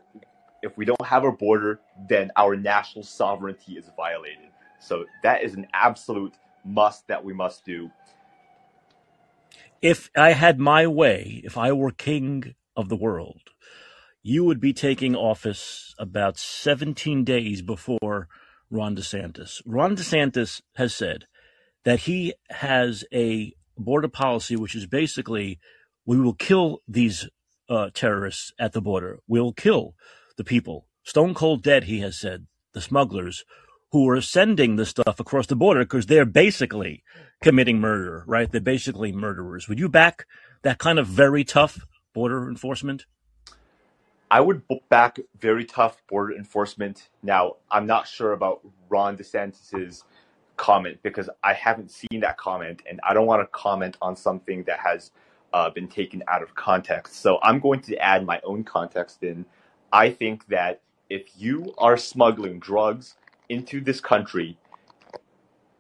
if we don't have a border, then our national sovereignty is violated. So that is an absolute must that we must do. If I had my way, if I were king of the world, you would be taking office about 17 days before Ron DeSantis. Ron DeSantis has said that he has a border policy which is basically we will kill these uh, terrorists at the border. We'll kill the people. Stone cold dead, he has said, the smugglers who are sending the stuff across the border because they're basically committing murder, right? They're basically murderers. Would you back that kind of very tough border enforcement? I would back very tough border enforcement. Now, I'm not sure about Ron DeSantis's comment because I haven't seen that comment and I don't want to comment on something that has uh, been taken out of context. So I'm going to add my own context in. I think that if you are smuggling drugs into this country,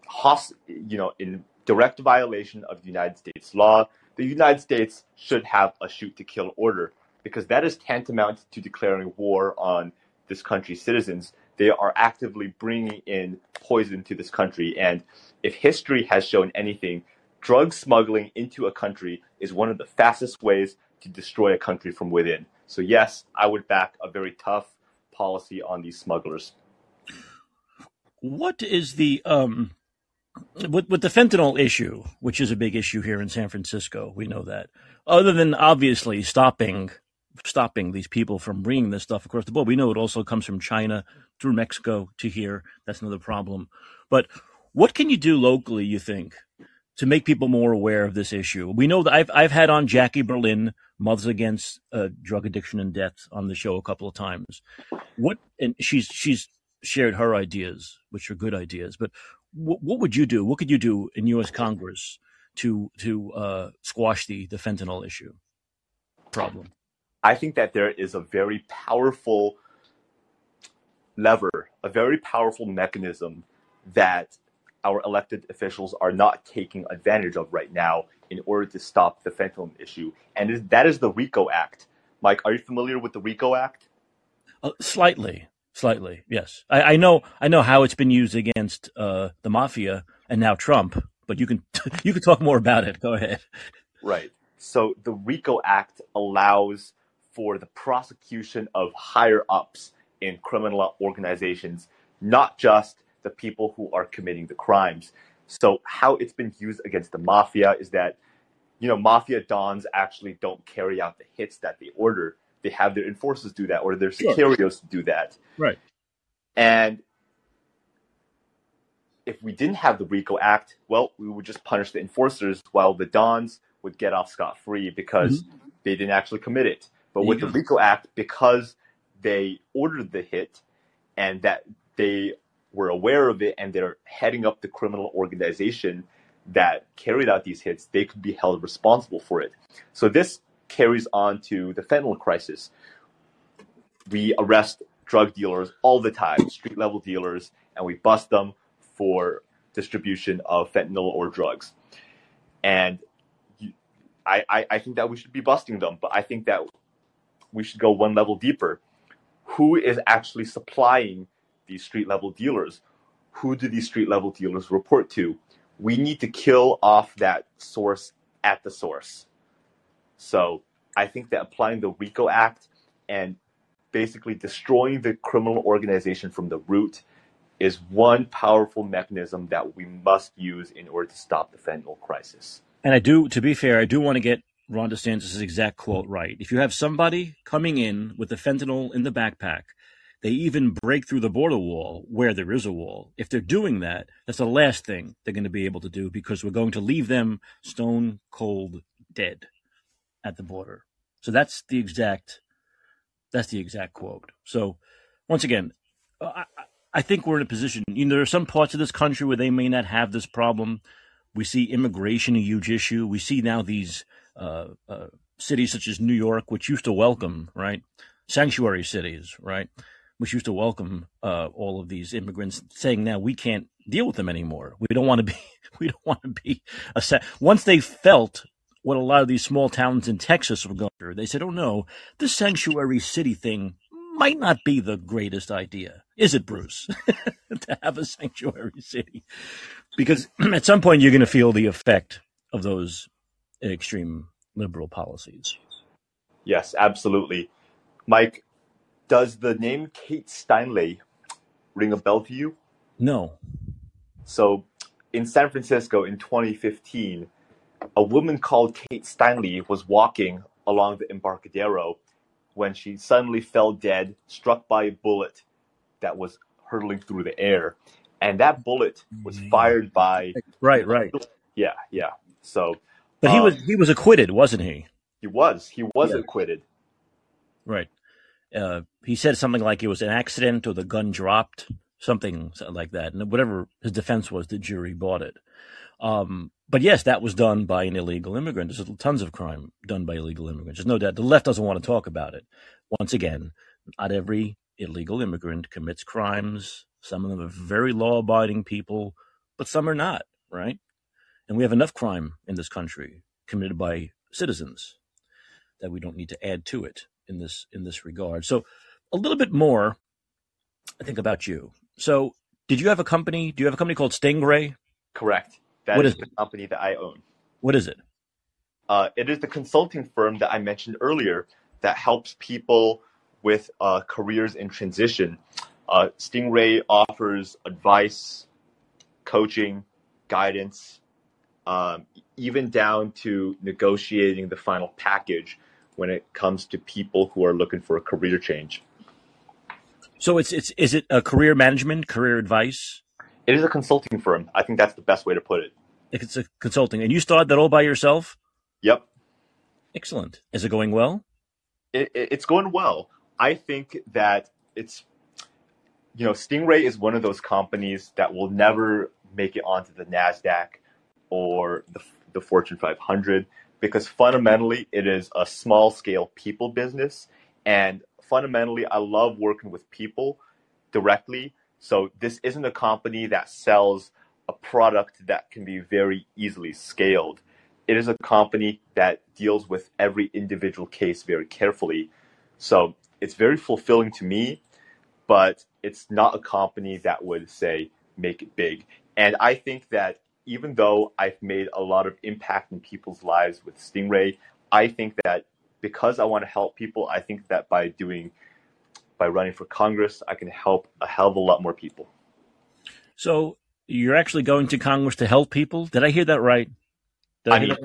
host- you know, in direct violation of United States law, the United States should have a shoot to kill order because that is tantamount to declaring war on this country's citizens. They are actively bringing in poison to this country. And if history has shown anything, drug smuggling into a country is one of the fastest ways to destroy a country from within. So, yes, I would back a very tough policy on these smugglers. What is the um, with with the fentanyl issue, which is a big issue here in San Francisco? We know that. Other than obviously stopping stopping these people from bringing this stuff across the border. We know it also comes from China through Mexico to here. That's another problem. But what can you do locally, you think, to make people more aware of this issue? We know that I've, I've had on Jacqui Berlinn, Mothers Against uh, Drug Addiction and Death, on the show a couple of times. What, and she's, she's shared her ideas, which are good ideas, but what, what would you do? What could you do in U.S. Congress to, to uh, squash the, the fentanyl issue problem? I think that there is a very powerful lever, a very powerful mechanism that our elected officials are not taking advantage of right now in order to stop the fentanyl issue. And that is the RICO Act. Mike, are you familiar with the RICO Act? Uh, slightly, slightly, yes. I, I, know, I know how it's been used against uh, the mafia and now Trump. But you can you can talk more about it. Go ahead. Right. So the RICO Act allows for the prosecution of higher ups in criminal organizations, not just the people who are committing the crimes. So, how it's been used against the mafia is that, you know, mafia dons actually don't carry out the hits that they order. They have their enforcers do that or their sicarios sure. do that. Right. And if we didn't have the RICO Act, well, we would just punish the enforcers while the dons would get off scot free because mm-hmm. they didn't actually commit it. But with the RICO Act, because they ordered the hit and that they were aware of it and they're heading up the criminal organization that carried out these hits, they could be held responsible for it. So this carries on to the fentanyl crisis. We arrest drug dealers all the time, street level dealers, and we bust them for distribution of fentanyl or drugs. And I, I, I think that we should be busting them, but I think that we should go one level deeper. Who is actually supplying these street level dealers? Who do these street level dealers report to? We need to kill off that source at the source. So I think that applying the RICO Act and basically destroying the criminal organization from the root is one powerful mechanism that we must use in order to stop the fentanyl crisis. And I do, to be fair, I do want to get Ron DeSantis' exact quote right. If you have somebody coming in with the fentanyl in the backpack, they even break through the border wall where there is a wall. If they're doing that, that's the last thing they're going to be able to do because we're going to leave them stone cold dead at the border. So that's the exact that's the exact quote. So once again, uh, I, I think we're in a position. You know, there are some parts of this country where they may not have this problem. We see immigration a huge issue. We see now these uh, uh, cities such as New York, which used to welcome, right, sanctuary cities, right, which used to welcome uh, all of these immigrants, saying now we can't deal with them anymore. We don't want to be, we don't want to be a sa- once they felt what a lot of these small towns in Texas were going through. They said, "Oh no, the sanctuary city thing might not be the greatest idea, is it, Bruce? to have a sanctuary city, because at some point you're going to feel the effect of those extreme liberal policies." Yes, absolutely, Mike. Does the name Kate Steinle ring a bell to you? No. So, in San Francisco in 2015, a woman called Kate Steinle was walking along the Embarcadero when she suddenly fell dead, struck by a bullet that was hurtling through the air. And that bullet was mm. fired by Right, right. Yeah, yeah. So But he um, was he was acquitted, wasn't he? He was. He was yeah. acquitted. Right. Uh, he said something like it was an accident or the gun dropped, something like that. And whatever his defense was, the jury bought it. Um, but yes, that was done by an illegal immigrant. There's tons of crime done by illegal immigrants. There's no doubt. The left doesn't want to talk about it. Once again, not every illegal immigrant commits crimes. Some of them are very law abiding people, but some are not, right? And we have enough crime in this country committed by citizens that we don't need to add to it in this in this regard. So a little bit more, I think, about you. So did you have a company? Do you have a company called Stingray? Correct. That what is, is the company that I own. What is it? Uh, it is the consulting firm that I mentioned earlier that helps people with uh, careers in transition. Uh, Stingray offers advice, coaching, guidance, um, even down to negotiating the final package when it comes to people who are looking for a career change. So it's it's is it a career management, career advice? It is a consulting firm. I think that's the best way to put it. If it's a consulting, and you started that all by yourself? Yep. Excellent. Is it going well? It, it, it's going well. I think that it's, you know, Stingray is one of those companies that will never make it onto the Nasdaq or the, the Fortune 500 because fundamentally it is a small scale people business, and fundamentally I love working with people directly so this isn't a company that sells a product that can be very easily scaled. It is a company that deals with every individual case very carefully. So it's very fulfilling to me, but it's not a company that would say make it big. And I think that even though I've made a lot of impact in people's lives with Stingray, I think that because I want to help people, I think that by doing by running for Congress, I can help a hell of a lot more people. So you're actually going to Congress to help people? Did I hear that right? I, I mean,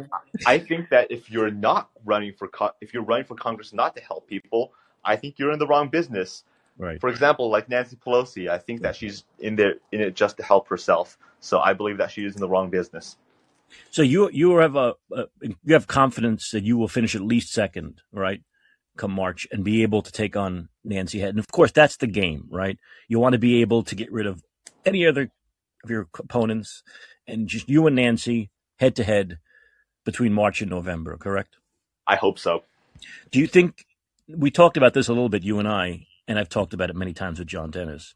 I think that if you're not running for if you're running for Congress not to help people, I think you're in the wrong business. Right. For example, like Nancy Pelosi, I think that she's in there in it just to help herself. So I believe that she is in the wrong business. So you you have a, a you have confidence that you will finish at least second, right? come March and be able to take on Nancy Head. And of course, that's the game, right? You want to be able to get rid of any other of your opponents and just you and Nancy head to head between March and November, correct? I hope so. Do you think we talked about this a little bit, you and I, and I've talked about it many times with John Dennis.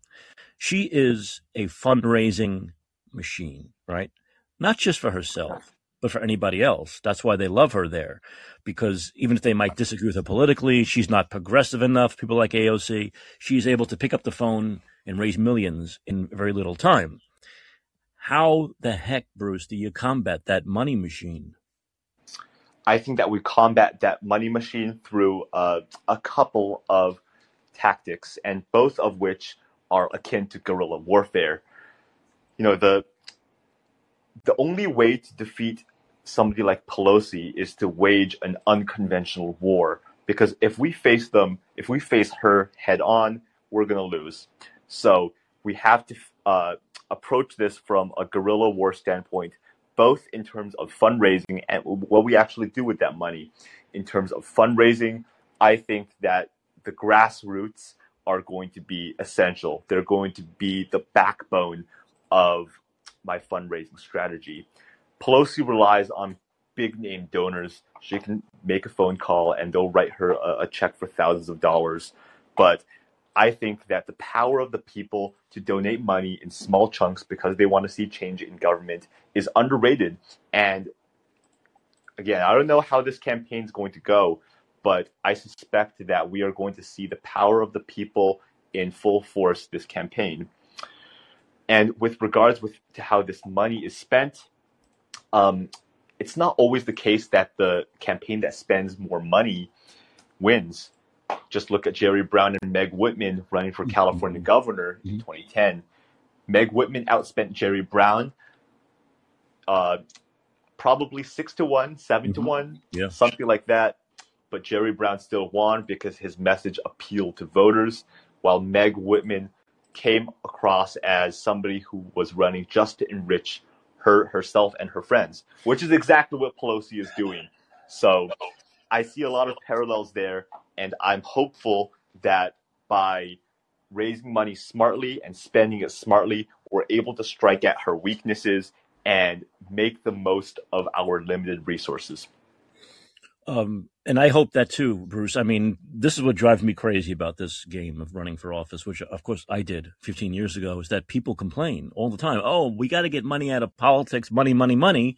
She is a fundraising machine, right? Not just for herself, but for anybody else. That's why they love her there, because even if they might disagree with her politically, she's not progressive enough. People like AOC, she's able to pick up the phone and raise millions in very little time. How the heck, Bruce, do you combat that money machine? I think that we combat that money machine through uh, a couple of tactics, and both of which are akin to guerrilla warfare. You know, the the only way to defeat somebody like Pelosi is to wage an unconventional war. Because if we face them, if we face her head on, we're going to lose. So we have to uh, approach this from a guerrilla war standpoint, both in terms of fundraising and what we actually do with that money. In terms of fundraising, I think that the grassroots are going to be essential. They're going to be the backbone of my fundraising strategy. Pelosi relies on big name donors. She can make a phone call and they'll write her a, a check for thousands of dollars. But I think that the power of the people to donate money in small chunks because they want to see change in government is underrated. And again, I don't know how this campaign is going to go, but I suspect that we are going to see the power of the people in full force this campaign. And with regards with to how this money is spent, um, it's not always the case that the campaign that spends more money wins. Just look at Jerry Brown and Meg Whitman running for California mm-hmm. governor in mm-hmm. 2010. Meg Whitman outspent Jerry Brown uh, probably six to one, 7 mm-hmm. to one, yeah. something like that. But Jerry Brown still won because his message appealed to voters, while Meg Whitman came across as somebody who was running just to enrich her herself and her friends, which is exactly what Pelosi is doing. So I see a lot of parallels there, and I'm hopeful that by raising money smartly and spending it smartly, we're able to strike at her weaknesses and make the most of our limited resources. Um, and I hope that too, Bruce. I mean, this is what drives me crazy about this game of running for office, which of course I did 15 years ago, is that people complain all the time. Oh, we got to get money out of politics, money, money, money.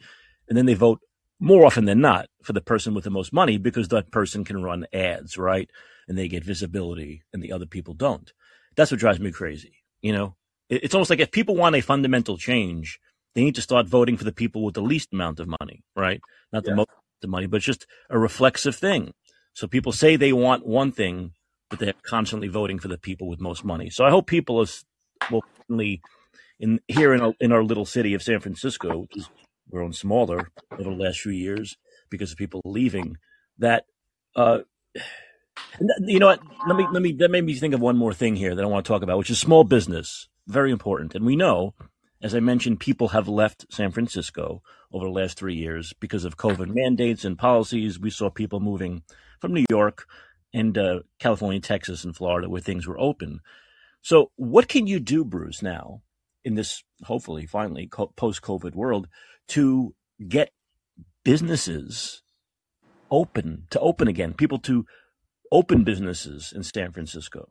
And then they vote more often than not for the person with the most money because that person can run ads, right? And they get visibility and the other people don't. That's what drives me crazy. You know, it's almost like if people want a fundamental change, they need to start voting for the people with the least amount of money, right? Not the yeah. most the money, but it's just a reflexive thing. So people say they want one thing, but they're constantly voting for the people with most money. So I hope people will in here in our, in our little city of San Francisco, which has grown smaller over the last few years because of people leaving, that uh, you know what? Let me let me that made me think of one more thing here that I want to talk about, which is small business. Very important, and we know as I mentioned, people have left San Francisco over the last three years because of COVID mandates and policies. We saw people moving from New York and uh, California, Texas, and Florida where things were open. So, what can you do, Bruce, now in this hopefully finally post COVID world to get businesses open to open again, people to open businesses in San Francisco?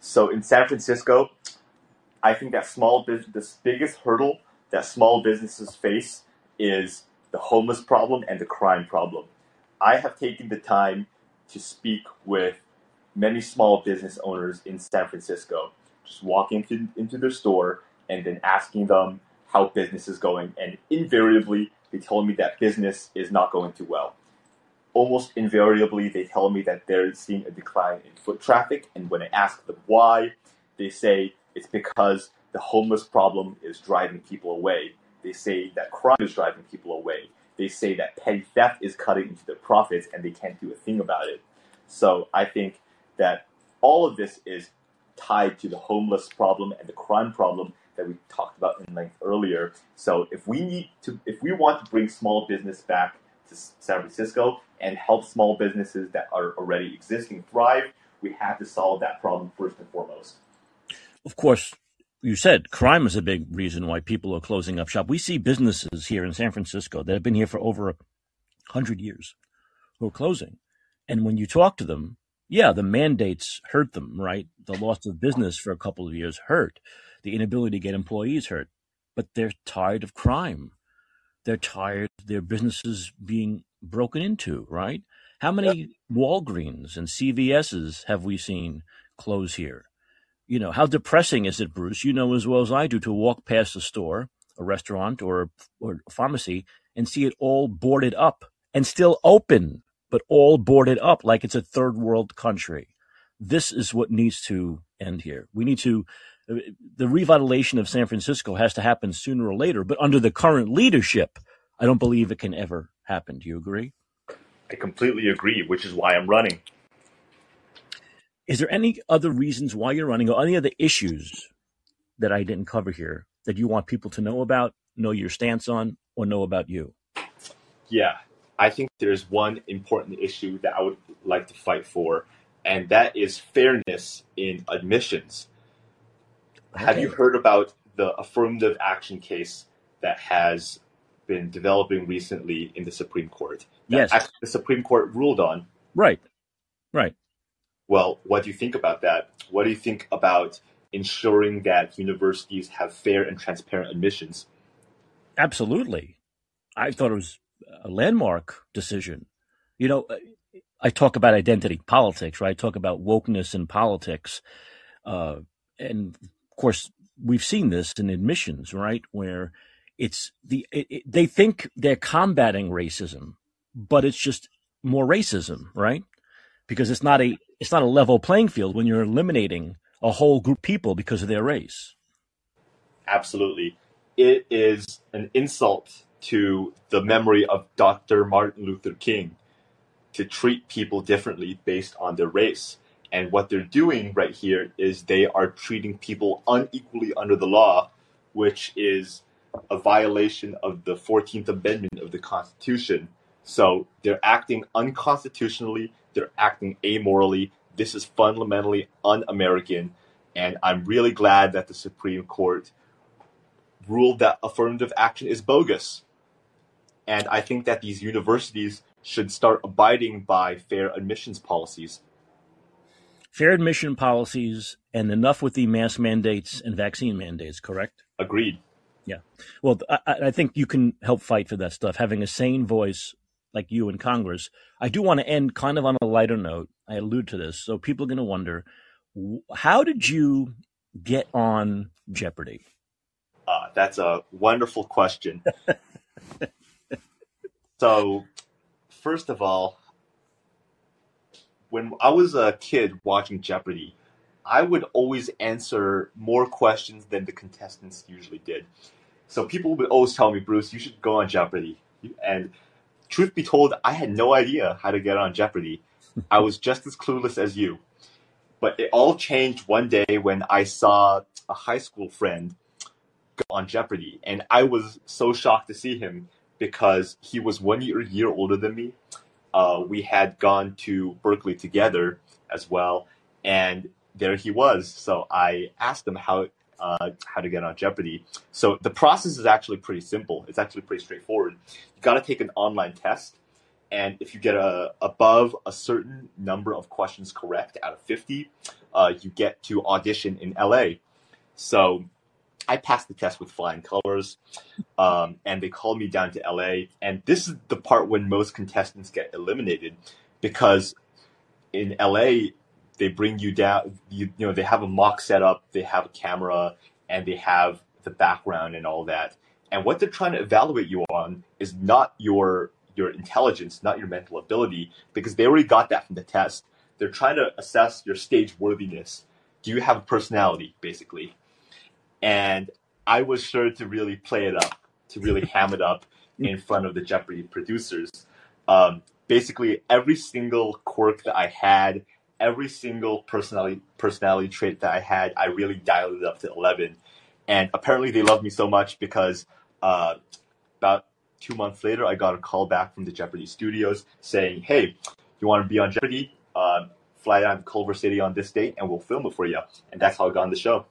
So, in San Francisco, I think that small business, the biggest hurdle that small businesses face is the homeless problem and the crime problem. I have taken the time to speak with many small business owners in San Francisco, just walking into, into their store and then asking them how business is going. And invariably, they tell me that business is not going too well. Almost invariably, they tell me that they're seeing a decline in foot traffic. And when I ask them why, they say it's because the homeless problem is driving people away. They say that crime is driving people away. They say that petty theft is cutting into their profits and they can't do a thing about it. So I think that all of this is tied to the homeless problem and the crime problem that we talked about in length earlier. So if we need to, if we want to bring small business back to San Francisco and help small businesses that are already existing thrive, we have to solve that problem first and foremost of course, you said crime is a big reason why people are closing up shop. We see businesses here in San Francisco that have been here for over a hundred years who are closing. And when you talk to them, yeah, the mandates hurt them, right? The loss of business for a couple of years hurt. The inability to get employees hurt. But they're tired of crime. They're tired of their businesses being broken into, right? How many Walgreens and CVS's have we seen close here? You know, how depressing is it, Bruce? You know as well as I do to walk past a store, a restaurant, or or a pharmacy and see it all boarded up and still open, but all boarded up like it's a third world country. This is what needs to end here. We need to. Uh, the revitalization of San Francisco has to happen sooner or later, but under the current leadership, I don't believe it can ever happen. Do you agree? I completely agree, which is why I'm running. Is there any other reasons why you're running or any other issues that I didn't cover here that you want people to know about, know your stance on, or know about you? Yeah, I think there's one important issue that I would like to fight for, and that is fairness in admissions. Okay. Have you heard about the affirmative action case that has been developing recently in the Supreme Court? yes. The Supreme Court ruled on. Right. Right. Well, what do you think about that? What do you think about ensuring that universities have fair and transparent admissions? Absolutely. I thought it was a landmark decision. You know, I talk about identity politics, right? I talk about wokeness in politics. Uh, and of course, we've seen this in admissions, right? Where it's the, it, it, they think they're combating racism, but it's just more racism, right? Because it's not a, it's not a level playing field when you're eliminating a whole group of people because of their race. Absolutely. It is an insult to the memory of Dr. Martin Luther King to treat people differently based on their race. And what they're doing right here is they are treating people unequally under the law, which is a violation of the 14th Amendment of the Constitution. So they're acting unconstitutionally, they're acting amorally. This is fundamentally un American. And I'm really glad that the Supreme Court ruled that affirmative action is bogus. And I think that these universities should start abiding by fair admissions policies. Fair admission policies and enough with the mask mandates and vaccine mandates, correct? Agreed. Yeah. Well, I, I think you can help fight for that stuff. Having a sane voice like you in Congress. I do want to end kind of on a lighter note. I allude to this. So people are going to wonder how did you get on Jeopardy? Uh, that's a wonderful question. so first of all, when I was a kid watching Jeopardy, I would always answer more questions than the contestants usually did. So people would always tell me, Bruce, you should go on Jeopardy. And truth be told, I had no idea how to get on Jeopardy. I was just as clueless as you. But it all changed one day when I saw a high school friend go on Jeopardy. And I was so shocked to see him because he was one year, year older than me. Uh, we had gone to Berkeley together as well, and there he was. So I asked him how uh, how to get on Jeopardy. So the process is actually pretty simple. It's actually pretty straightforward. You got to take an online test, and if you get a above a certain number of questions correct out of fifty, uh, you get to audition in LA. So I passed the test with flying colors, um, and they called me down to LA. And this is the part when most contestants get eliminated, because in LA they bring you down. You, you know they have a mock setup, they have a camera, and they have the background and all that. And what they're trying to evaluate you on is not your your intelligence, not your mental ability, because they already got that from the test. They're trying to assess your stage worthiness. Do you have a personality, basically? and I was sure to really play it up, to really ham it up in front of the Jeopardy producers. Um, basically, every single quirk that I had, every single personality personality trait that I had, I really dialed it up to eleven. And apparently, they loved me so much because uh, about two months later, I got a call back from the Jeopardy studios saying, "Hey, you want to be on Jeopardy? Uh, fly down to Culver City on this date, and we'll film it for you." And that's how I got on the show.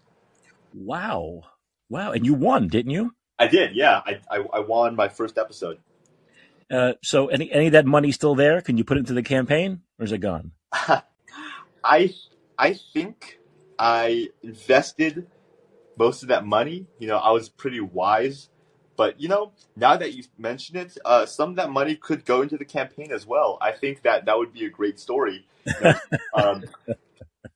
Wow. Wow. And you won, didn't you? I did, yeah. I, I, I won my first episode. Uh, so any any of that money still there? Can you put it into the campaign or is it gone? I I think I invested most of that money. You know, I was pretty wise. But you know, now that you mention it, uh, some of that money could go into the campaign as well. I think that that would be a great story. You know, um,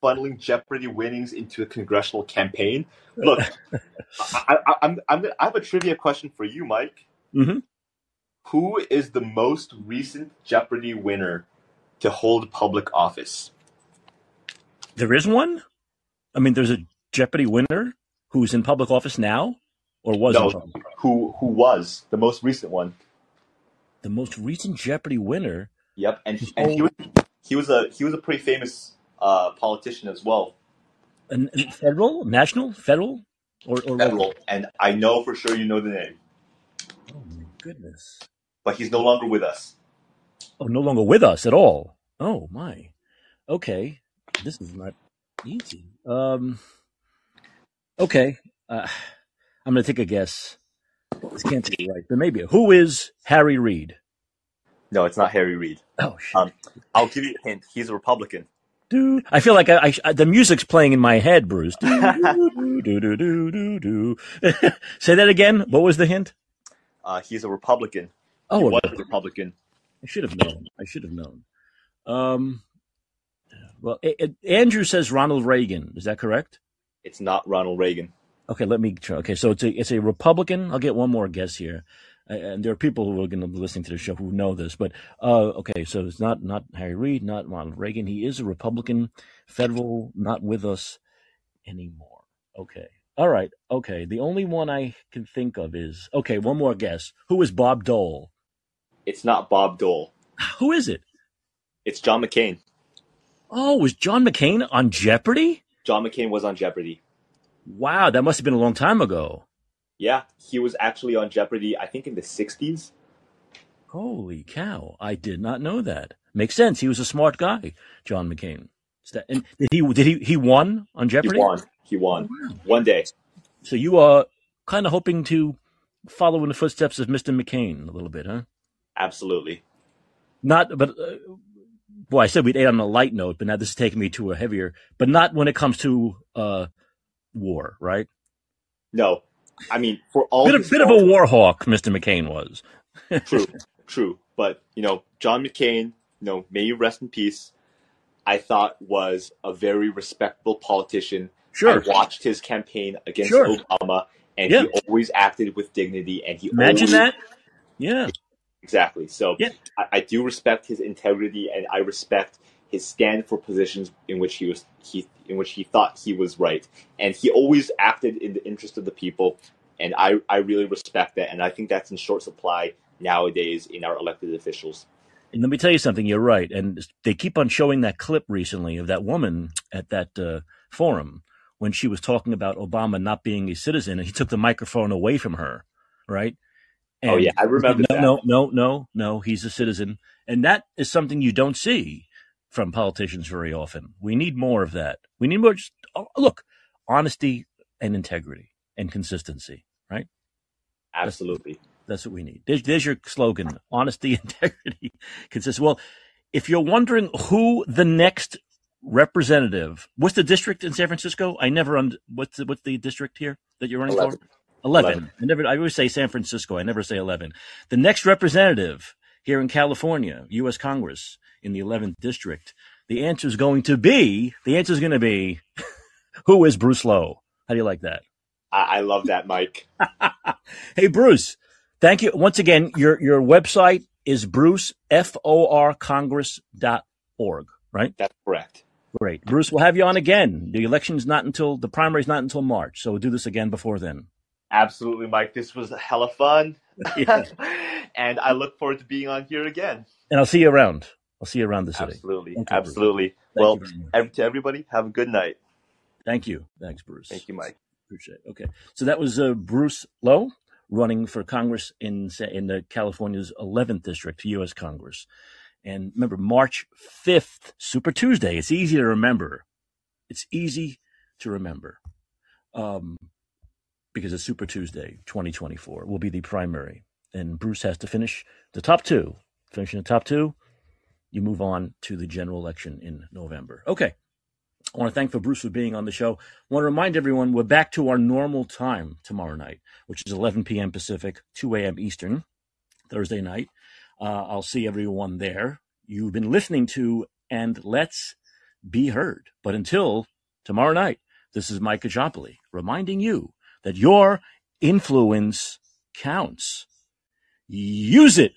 funneling Jeopardy winnings into a congressional campaign. Look, I, I, I'm, I'm, I have a trivia question for you, Mike. Mm-hmm. Who is the most recent Jeopardy winner to hold public office? There is one. I mean, there's a Jeopardy winner who's in public office now, or was no, who who was the most recent one? The most recent Jeopardy winner. Yep, and, and he was he was a he was a pretty famous uh, politician as well. And, federal, national, federal, or, or federal, and I know for sure you know the name. Oh my goodness! But he's no longer with us. Oh, no longer with us at all. Oh my. Okay, this is not easy. Um. Okay, uh, I'm going to take a guess. This can't be right, but maybe. Who is Harry Reid? No, it's not Harry Reid. Oh, shit. Um, I'll give you a hint. He's a Republican. Do I feel like I, I, the music's playing in my head, Bruce? Do, do, do, do, do, do. Say that again. What was the hint? Uh, he's a Republican. Oh, he was a Republican. I should have known. I should have known. Um, well, it, it, Andrew says Ronald Reagan. Is that correct? It's not Ronald Reagan. Okay, let me try. Okay, so it's a it's a Republican. I'll get one more guess here, and there are people who are going to be listening to the show who know this. But uh, okay, so it's not not Harry Reid, not Ronald Reagan. He is a Republican, federal, not with us anymore. Okay, all right, okay. The only one I can think of is okay. One more guess. Who is Bob Dole? It's not Bob Dole. Who is it? It's John McCain. Oh, was John McCain on Jeopardy? John McCain was on Jeopardy. Wow, that must have been a long time ago. Yeah, he was actually on Jeopardy, I think in the 60s. Holy cow, I did not know that. Makes sense. He was a smart guy, John McCain. That, And did he did he he won on Jeopardy? He won. He won. Oh, wow. One day. So you are kind of hoping to follow in the footsteps of Mr. McCain a little bit, huh? Absolutely. Not but uh, boy, I said we'd end on a light note, but now this is taking me to a heavier, but not when it comes to uh, war, right? No, I mean for all bit, a bit of a war hawk, Mr. McCain was. true, true, but you know John McCain, you know, may you rest in peace. I thought was a very respectable politician. Sure, I watched his campaign against sure. Obama, and yeah. he always acted with dignity. And he imagine always, that, yeah, exactly. So yeah. I, I do respect his integrity, and I respect his stand for positions in which he was he in which he thought he was right, and he always acted in the interest of the people. And I, I really respect that, and I think that's in short supply nowadays in our elected officials. And let me tell you something. You're right, and they keep on showing that clip recently of that woman at that uh, forum when she was talking about Obama not being a citizen, and he took the microphone away from her, right? And oh yeah, I remember. No, that. no, no, no, no. He's a citizen, and that is something you don't see from politicians very often. We need more of that. We need more. Just, oh, look, honesty and integrity and consistency, right? Absolutely. That's, that's what we need. There's, there's your slogan: honesty, integrity, consistency. Well, if you're wondering who the next representative, what's the district in San Francisco? I never. Un- what's the, what's the district here that you're running 11. for? 11. 11. I never. I always say San Francisco. I never say eleven. The next representative here in California, U.S. Congress, in the 11th district? The answer is going to be the answer is going to be who is Bruce Lou? How do you like that? I love that, Mike. hey, Bruce, thank you once again. Your your website is Bruce F O R Congress dot org, right? That's correct. Great, Bruce. We'll have you on again. The election's not until the primary's not until March, so we'll do this again before then. Absolutely, Mike. This was a hella fun, and I look forward to being on here again. And I'll see you around. I'll see you around the city. Absolutely. Absolutely. well, to everybody, have a good night. Thank you. Thanks, Bruce. Thank you, Mike. Appreciate it. Okay. So that was uh, Bruce Lou running for Congress in in the California's 11th district, U.S. Congress. And remember, March 5th, Super Tuesday. It's easy to remember. It's easy to remember. Um, because it's Super Tuesday 2024 will be the primary. And Bruce has to finish the top two. Finishing the top two, you move on to the general election in November. Okay. I want to thank for Bruce for being on the show. I want to remind everyone we're back to our normal time tomorrow night, which is 11 p.m. Pacific, 2 a.m. Eastern, Thursday night. Uh, I'll see everyone there. You've been listening to And Let's Be Heard. But until tomorrow night, this is Mike Caccioppoli reminding you that your influence counts. Use it